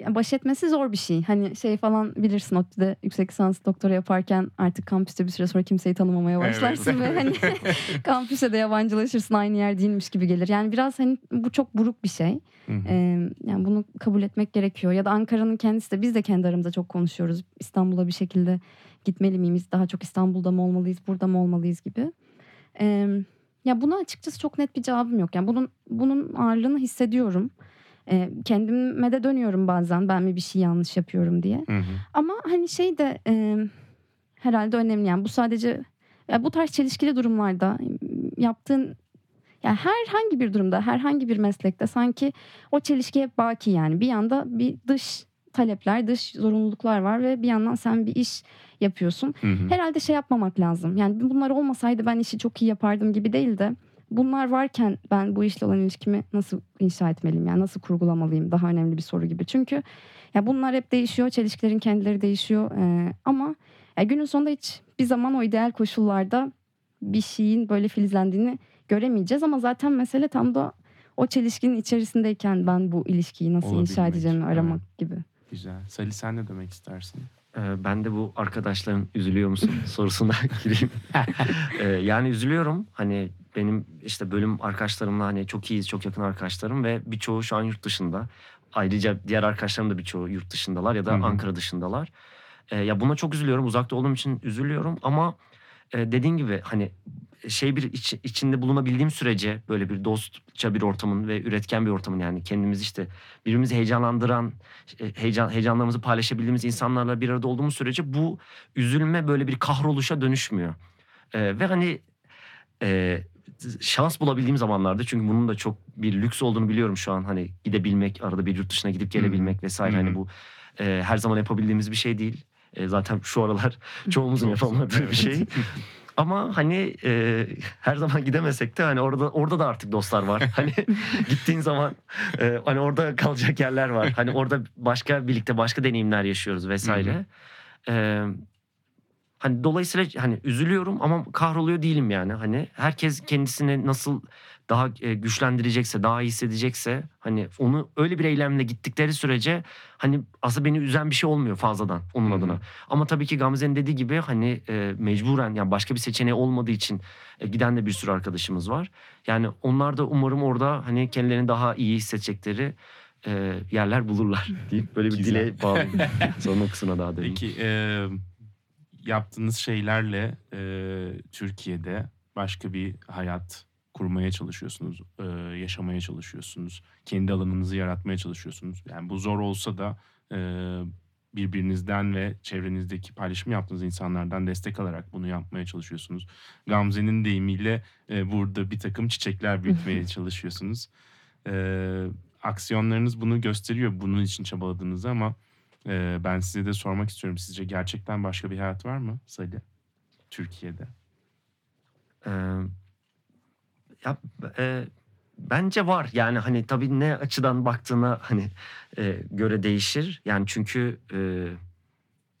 ya baş etmesi zor bir şey. Hani şey falan bilirsin ODTÜ'de yüksek lisans doktora yaparken artık kampüste bir süre sonra kimseyi tanımamaya Evet. başlarsın ve hani kampüse de yabancılaşırsın aynı yer değilmiş gibi gelir. Yani biraz hani bu çok buruk bir şey. Hı hı. Ee, yani bunu kabul etmek gerekiyor. Ya da Ankara'nın kendisi de biz de kendi aramızda çok konuşuyoruz. İstanbul'a bir şekilde gitmeli miyiz? Daha çok İstanbul'da mı olmalıyız, burada mı olmalıyız gibi. Ee, ya buna açıkçası çok net bir cevabım yok. Yani bunun bunun ağırlığını hissediyorum. Ee, kendime de dönüyorum bazen ben mi bir şey yanlış yapıyorum diye. Hı hı. Ama hani şey de e, herhalde önemli yani bu sadece ya bu tarz çelişkili durumlarda yaptığın yani herhangi bir durumda herhangi bir meslekte sanki o çelişki hep baki yani bir yanda bir dış talepler, dış zorunluluklar var ve bir yandan sen bir iş yapıyorsun. Hı hı. Herhalde şey yapmamak lazım. Yani bunlar olmasaydı ben işi çok iyi yapardım gibi değil de bunlar varken ben bu işle olan ilişkimi nasıl inşa etmeliyim? Yani nasıl kurgulamalıyım? Daha önemli bir soru gibi. Çünkü ya bunlar hep değişiyor. Çelişkilerin kendileri değişiyor. Ee, ama ya günün sonunda hiç bir zaman o ideal koşullarda bir şeyin böyle filizlendiğini göremeyeceğiz. Ama zaten mesele tam da o çelişkinin içerisindeyken ben bu ilişkiyi nasıl inşa Olabilmek, edeceğimi evet. aramak gibi. Güzel. Salih sen ne demek istersin? Ee, ben de bu arkadaşların üzülüyor musun sorusuna gireyim. Ee, yani üzülüyorum. Hani benim işte bölüm arkadaşlarımla hani çok iyiyiz, çok yakın arkadaşlarım ve birçoğu şu an yurt dışında. Ayrıca diğer arkadaşlarım da birçoğu yurt dışındalar ya da Hı hı. Ankara dışındalar. Ee, ya buna çok üzülüyorum. Uzakta olduğum için üzülüyorum ama e, dediğin gibi hani şey bir iç- içinde bulunabildiğim sürece böyle bir dostça bir ortamın ve üretken bir ortamın yani kendimiz işte birbirimizi heyecanlandıran e, heyecan heyecanlarımızı paylaşabildiğimiz insanlarla bir arada olduğumuz sürece bu üzülme böyle bir kahroluşa dönüşmüyor. Ee, ve hani e, şans bulabildiğim zamanlarda çünkü bunun da çok bir lüks olduğunu biliyorum şu an hani gidebilmek arada bir yurt dışına gidip gelebilmek vesaire Hı hı. hani bu e, her zaman yapabildiğimiz bir şey değil. E, zaten şu aralar çoğumuzun yapamadığı bir şey. Ama hani e, her zaman gidemesek de hani orada orada da artık dostlar var. Hani gittiğin zaman e, hani orada kalacak yerler var. Hani orada başka birlikte başka deneyimler yaşıyoruz vesaire. E, hani dolayısıyla hani üzülüyorum ama kahroluyor değilim yani. Hani herkes kendisini nasıl daha e, güçlendirecekse, daha iyi hissedecekse hani onu öyle bir eylemle gittikleri sürece hani aslında beni üzen bir şey olmuyor fazladan onun Hı hı. adına. Ama tabii ki Gamze'nin dediği gibi hani e, mecburen yani başka bir seçeneği olmadığı için e, giden de bir sürü arkadaşımız var. Yani onlar da umarım orada hani kendilerini daha iyi hissedecekleri e, yerler bulurlar deyip böyle bir Güzel. dile bağlayayım. Son kısmına daha döneyim. Peki e, yaptığınız şeylerle e, Türkiye'de başka bir hayat kurmaya çalışıyorsunuz, e, yaşamaya çalışıyorsunuz, kendi alanınızı yaratmaya çalışıyorsunuz. Yani bu zor olsa da e, birbirinizden ve çevrenizdeki paylaşım yaptığınız insanlardan destek alarak bunu yapmaya çalışıyorsunuz. Gamze'nin deyimiyle e, burada bir takım çiçekler büyütmeye çalışıyorsunuz. E, aksiyonlarınız bunu gösteriyor, bunun için çabaladığınızı ama ee, ben size de sormak istiyorum. Sizce gerçekten başka bir hayat var mı Salih? Türkiye'de. Ee, ya e, bence var yani hani tabii ne açıdan baktığına hani e, göre değişir yani çünkü e,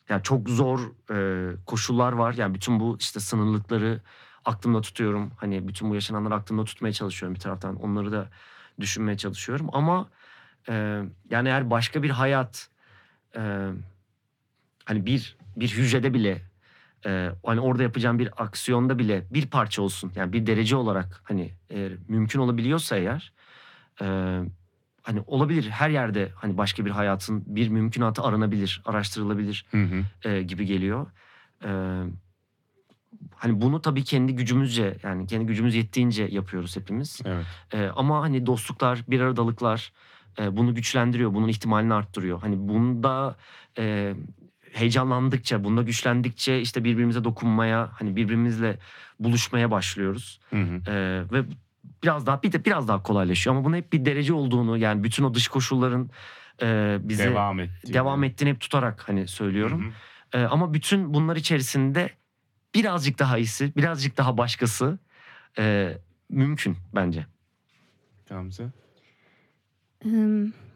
ya çok zor e, koşullar var yani bütün bu işte sınırlıkları aklımda tutuyorum hani bütün bu yaşananları aklımda tutmaya çalışıyorum bir taraftan onları da düşünmeye çalışıyorum ama e, yani eğer başka bir hayat e, hani bir bir hücrede bile e, hani orada yapacağım bir aksiyonda bile bir parça olsun yani bir derece olarak hani eğer mümkün olabiliyorsa eğer e, hani olabilir her yerde hani başka bir hayatın bir mümkünatı aranabilir araştırılabilir Hı hı. e, gibi geliyor. E, hani bunu tabii kendi gücümüzce yani kendi gücümüz yettiğince yapıyoruz hepimiz. Evet. E, ama hani dostluklar, bir aradalıklar e, bunu güçlendiriyor, bunun ihtimalini arttırıyor. Hani bunda e, heyecanlandıkça, bunda güçlendikçe işte birbirimize dokunmaya, hani birbirimizle buluşmaya başlıyoruz. Hı hı. E, ve biraz daha bir de biraz daha kolaylaşıyor ama bunun hep bir derece olduğunu yani bütün o dış koşulların e, bize devam, Devam etti. ettiğini hep tutarak hani söylüyorum. Hı hı. E, ama bütün bunlar içerisinde birazcık daha iyisi, birazcık daha başkası e, mümkün bence. Gamze.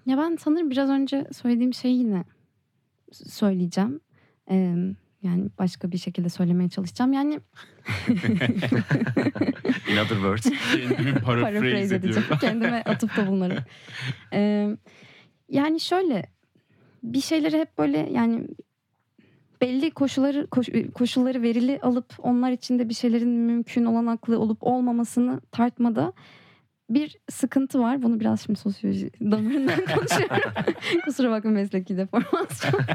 Ya ben sanırım biraz önce söylediğim şeyi yine s- söyleyeceğim. Yani başka bir şekilde söylemeye çalışacağım. Yani In other words. Kendimi paraphrase paraphrase ediyorum. edeceğim. Kendime atıfta bulunarım. Ee, yani şöyle bir şeyleri hep böyle yani belli koşulları koş- koşulları verili alıp onlar içinde bir şeylerin mümkün olanaklı olup olmamasını tartmada bir sıkıntı var. Bunu biraz şimdi sosyoloji damarından konuşuyorum. Kusura bakma mesleki deformasyon.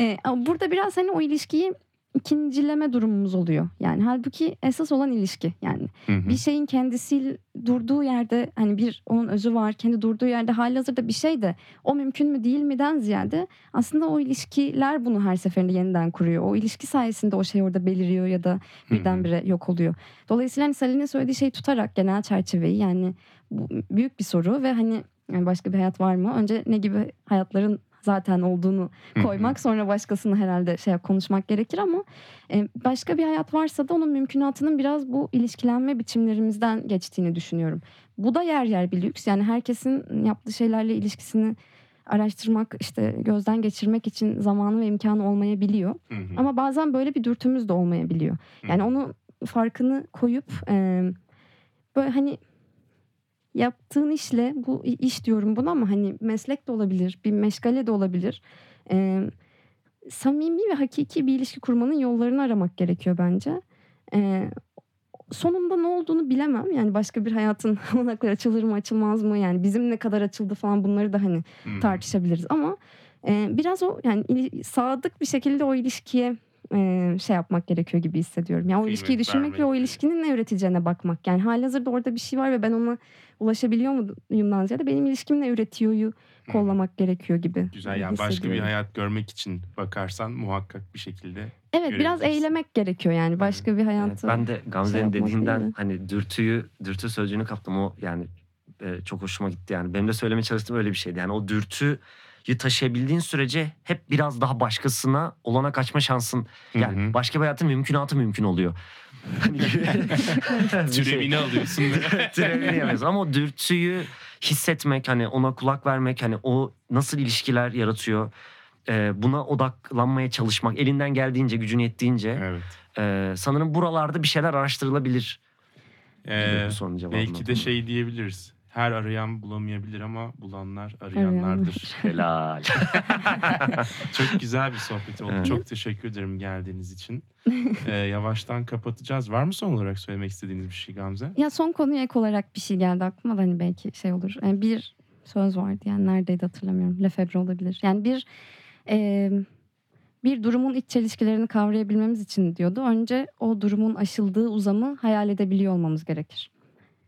Ee, ama burada biraz hani o ilişkiyi ikincileme durumumuz oluyor. Yani halbuki esas olan ilişki. Yani Hı hı. bir şeyin kendisi durduğu yerde hani bir onun özü var kendi durduğu yerde halihazırda bir şey de o mümkün mü değil miden ziyade aslında o ilişkiler bunu her seferinde yeniden kuruyor. O ilişki sayesinde o şey orada beliriyor ya da birdenbire yok oluyor. Dolayısıyla hani Salih'in söylediği şeyi tutarak genel çerçeveyi yani bu büyük bir soru ve hani yani başka bir hayat var mı? Önce ne gibi hayatların zaten olduğunu koymak sonra başkasını herhalde şey konuşmak gerekir ama e, başka bir hayat varsa da onun mümkünatının biraz bu ilişkilenme biçimlerimizden geçtiğini düşünüyorum. Bu da yer yer bir lüks. Yani herkesin yaptığı şeylerle ilişkisini araştırmak, işte gözden geçirmek için zamanı ve imkanı olmayabiliyor. Hı hı. Ama bazen böyle bir dürtümüz de olmayabiliyor. Yani Hı. onu farkını koyup e, böyle hani yaptığın işle bu iş diyorum buna ama hani meslek de olabilir, bir meşgale de olabilir. E, samimi ve hakiki bir ilişki kurmanın yollarını aramak gerekiyor bence. E, sonunda ne olduğunu bilemem. Yani başka bir hayatın olanakları açılır mı açılmaz mı? Yani bizim ne kadar açıldı falan bunları da hani hı. tartışabiliriz ama e, biraz o yani sadık bir şekilde o ilişkiye e, şey yapmak gerekiyor gibi hissediyorum. Yani o Kıymet ilişkiyi düşünmek ve o ilişkinin ne üreteceğine bakmak. Yani halihazırda orada bir şey var ve ben ona ulaşabiliyor muyumdan ziyade benim ilişkim ne üretiyoryu Hı. kollamak gerekiyor gibi. Güzel yani başka bir hayat görmek için bakarsan muhakkak bir şekilde Evet biraz eylemek gerekiyor yani başka bir Evet, hayatı. ben de Gamze'nin değil dediğinden mi? hani dürtüyü, dürtü sözcüğünü kaptım. O yani e, çok hoşuma gitti yani. Benim de söylemeye çalıştığım öyle bir şeydi. Yani o dürtüyü taşıyabildiğin sürece hep biraz daha başkasına olanak açma şansın. Yani Hı hı. başka bir hayatın mümkünatı mümkün oluyor. Hani şey- türevini alıyorsun. Türevini yapıyorsun. Ama o dürtüyü hissetmek hani ona kulak vermek hani o nasıl ilişkiler yaratıyor. e, buna odaklanmaya çalışmak elinden geldiğince gücün yettiğince evet. e, sanırım buralarda bir şeyler araştırılabilir. Ee, belki de şey diyebiliriz. Her arayan bulamayabilir ama bulanlar arayanlardır. Helal. Çok güzel bir sohbet oldu. Evet. Çok teşekkür ederim geldiğiniz için. Ee, yavaştan kapatacağız. Var mı son olarak söylemek istediğiniz bir şey Gamze? Ya son konuya ek olarak bir şey geldi aklıma da hani belki şey olur. Yani bir söz vardı yani neredeydi hatırlamıyorum. Lefebvre olabilir. Yani bir e, bir durumun iç çelişkilerini kavrayabilmemiz için diyordu. Önce o durumun aşıldığı uzamı hayal edebiliyor olmamız gerekir.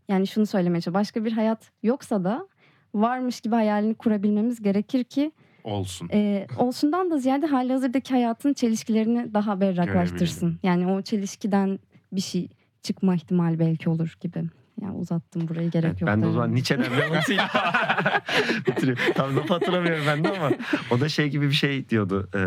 Yani şunu söylemeye çalışıyorum. Başka bir hayat yoksa da varmış gibi hayalini kurabilmemiz gerekir ki Olsun. e, olsundan da ziyade hali hazırdaki hayatın çelişkilerini daha berraklaştırsın. Yani o çelişkiden bir şey çıkma ihtimali belki olur gibi. Yani uzattım burayı gerek Evet, yok. ben de o zaman. Nietzsche'den bir anlatayım. Bitireyim. Tam lafı hatırlamıyorum ben de ama o da şey gibi bir şey diyordu. Ee,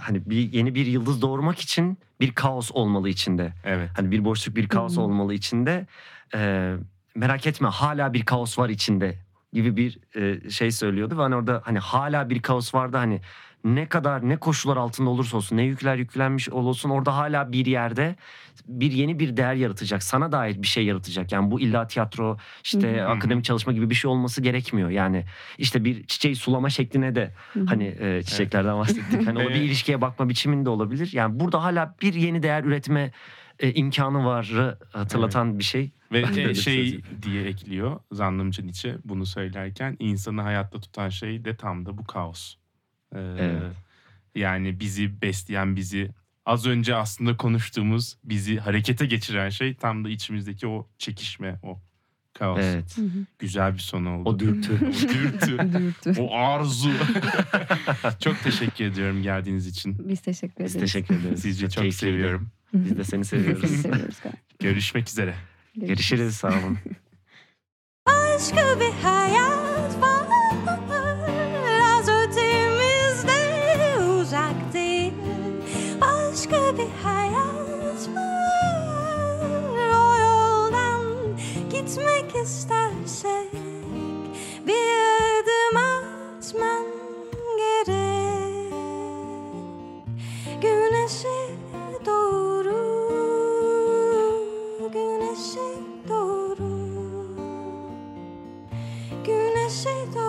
hani bir yeni bir yıldız doğurmak için bir kaos olmalı içinde. Evet. Hani bir boşluk bir kaos Hı. olmalı içinde. Ee, merak etme hala bir kaos var içinde gibi bir e, şey söylüyordu. Ve hani orada hani hala bir kaos vardı hani ne kadar ne koşullar altında olursa olsun ne yükler yüklenmiş olsun orada hala bir yerde bir yeni bir değer yaratacak. Sana dair bir şey yaratacak. Yani bu illa tiyatro işte Hı hı. akademik çalışma gibi bir şey olması gerekmiyor. Yani işte bir çiçeği sulama şekline de Hı hı. Hani e, çiçeklerden bahsettik. Hani o bir Evet. ilişkiye bakma biçiminde olabilir. Yani burada hala bir yeni değer üretme e, imkanı varı hatırlatan bir şey. Ve şey söyleyeyim. diye ekliyor zannımca Nietzsche bunu söylerken insanı hayatta tutan şey de tam da bu kaos. Ee, Evet. Yani bizi besleyen bizi az önce aslında konuştuğumuz bizi harekete geçiren şey tam da içimizdeki o çekişme o kaos. Evet. Hı hı. Güzel bir son oldu. O dürtü. O dürtü. Dürtü. o arzu. çok teşekkür ediyorum geldiğiniz için. Biz teşekkür Biz ederiz. teşekkür ederiz. Sizi çok keyifliydi. seviyorum. Biz de seni Biz de seviyoruz. seviyoruz. Görüşmek üzere. Görüşürüz. Sağ olun. Başka bir hayat var Az ötemizde uzak değil Başka bir hayat var O yoldan gitmek istersek Güneşe doğru Güneşe doğru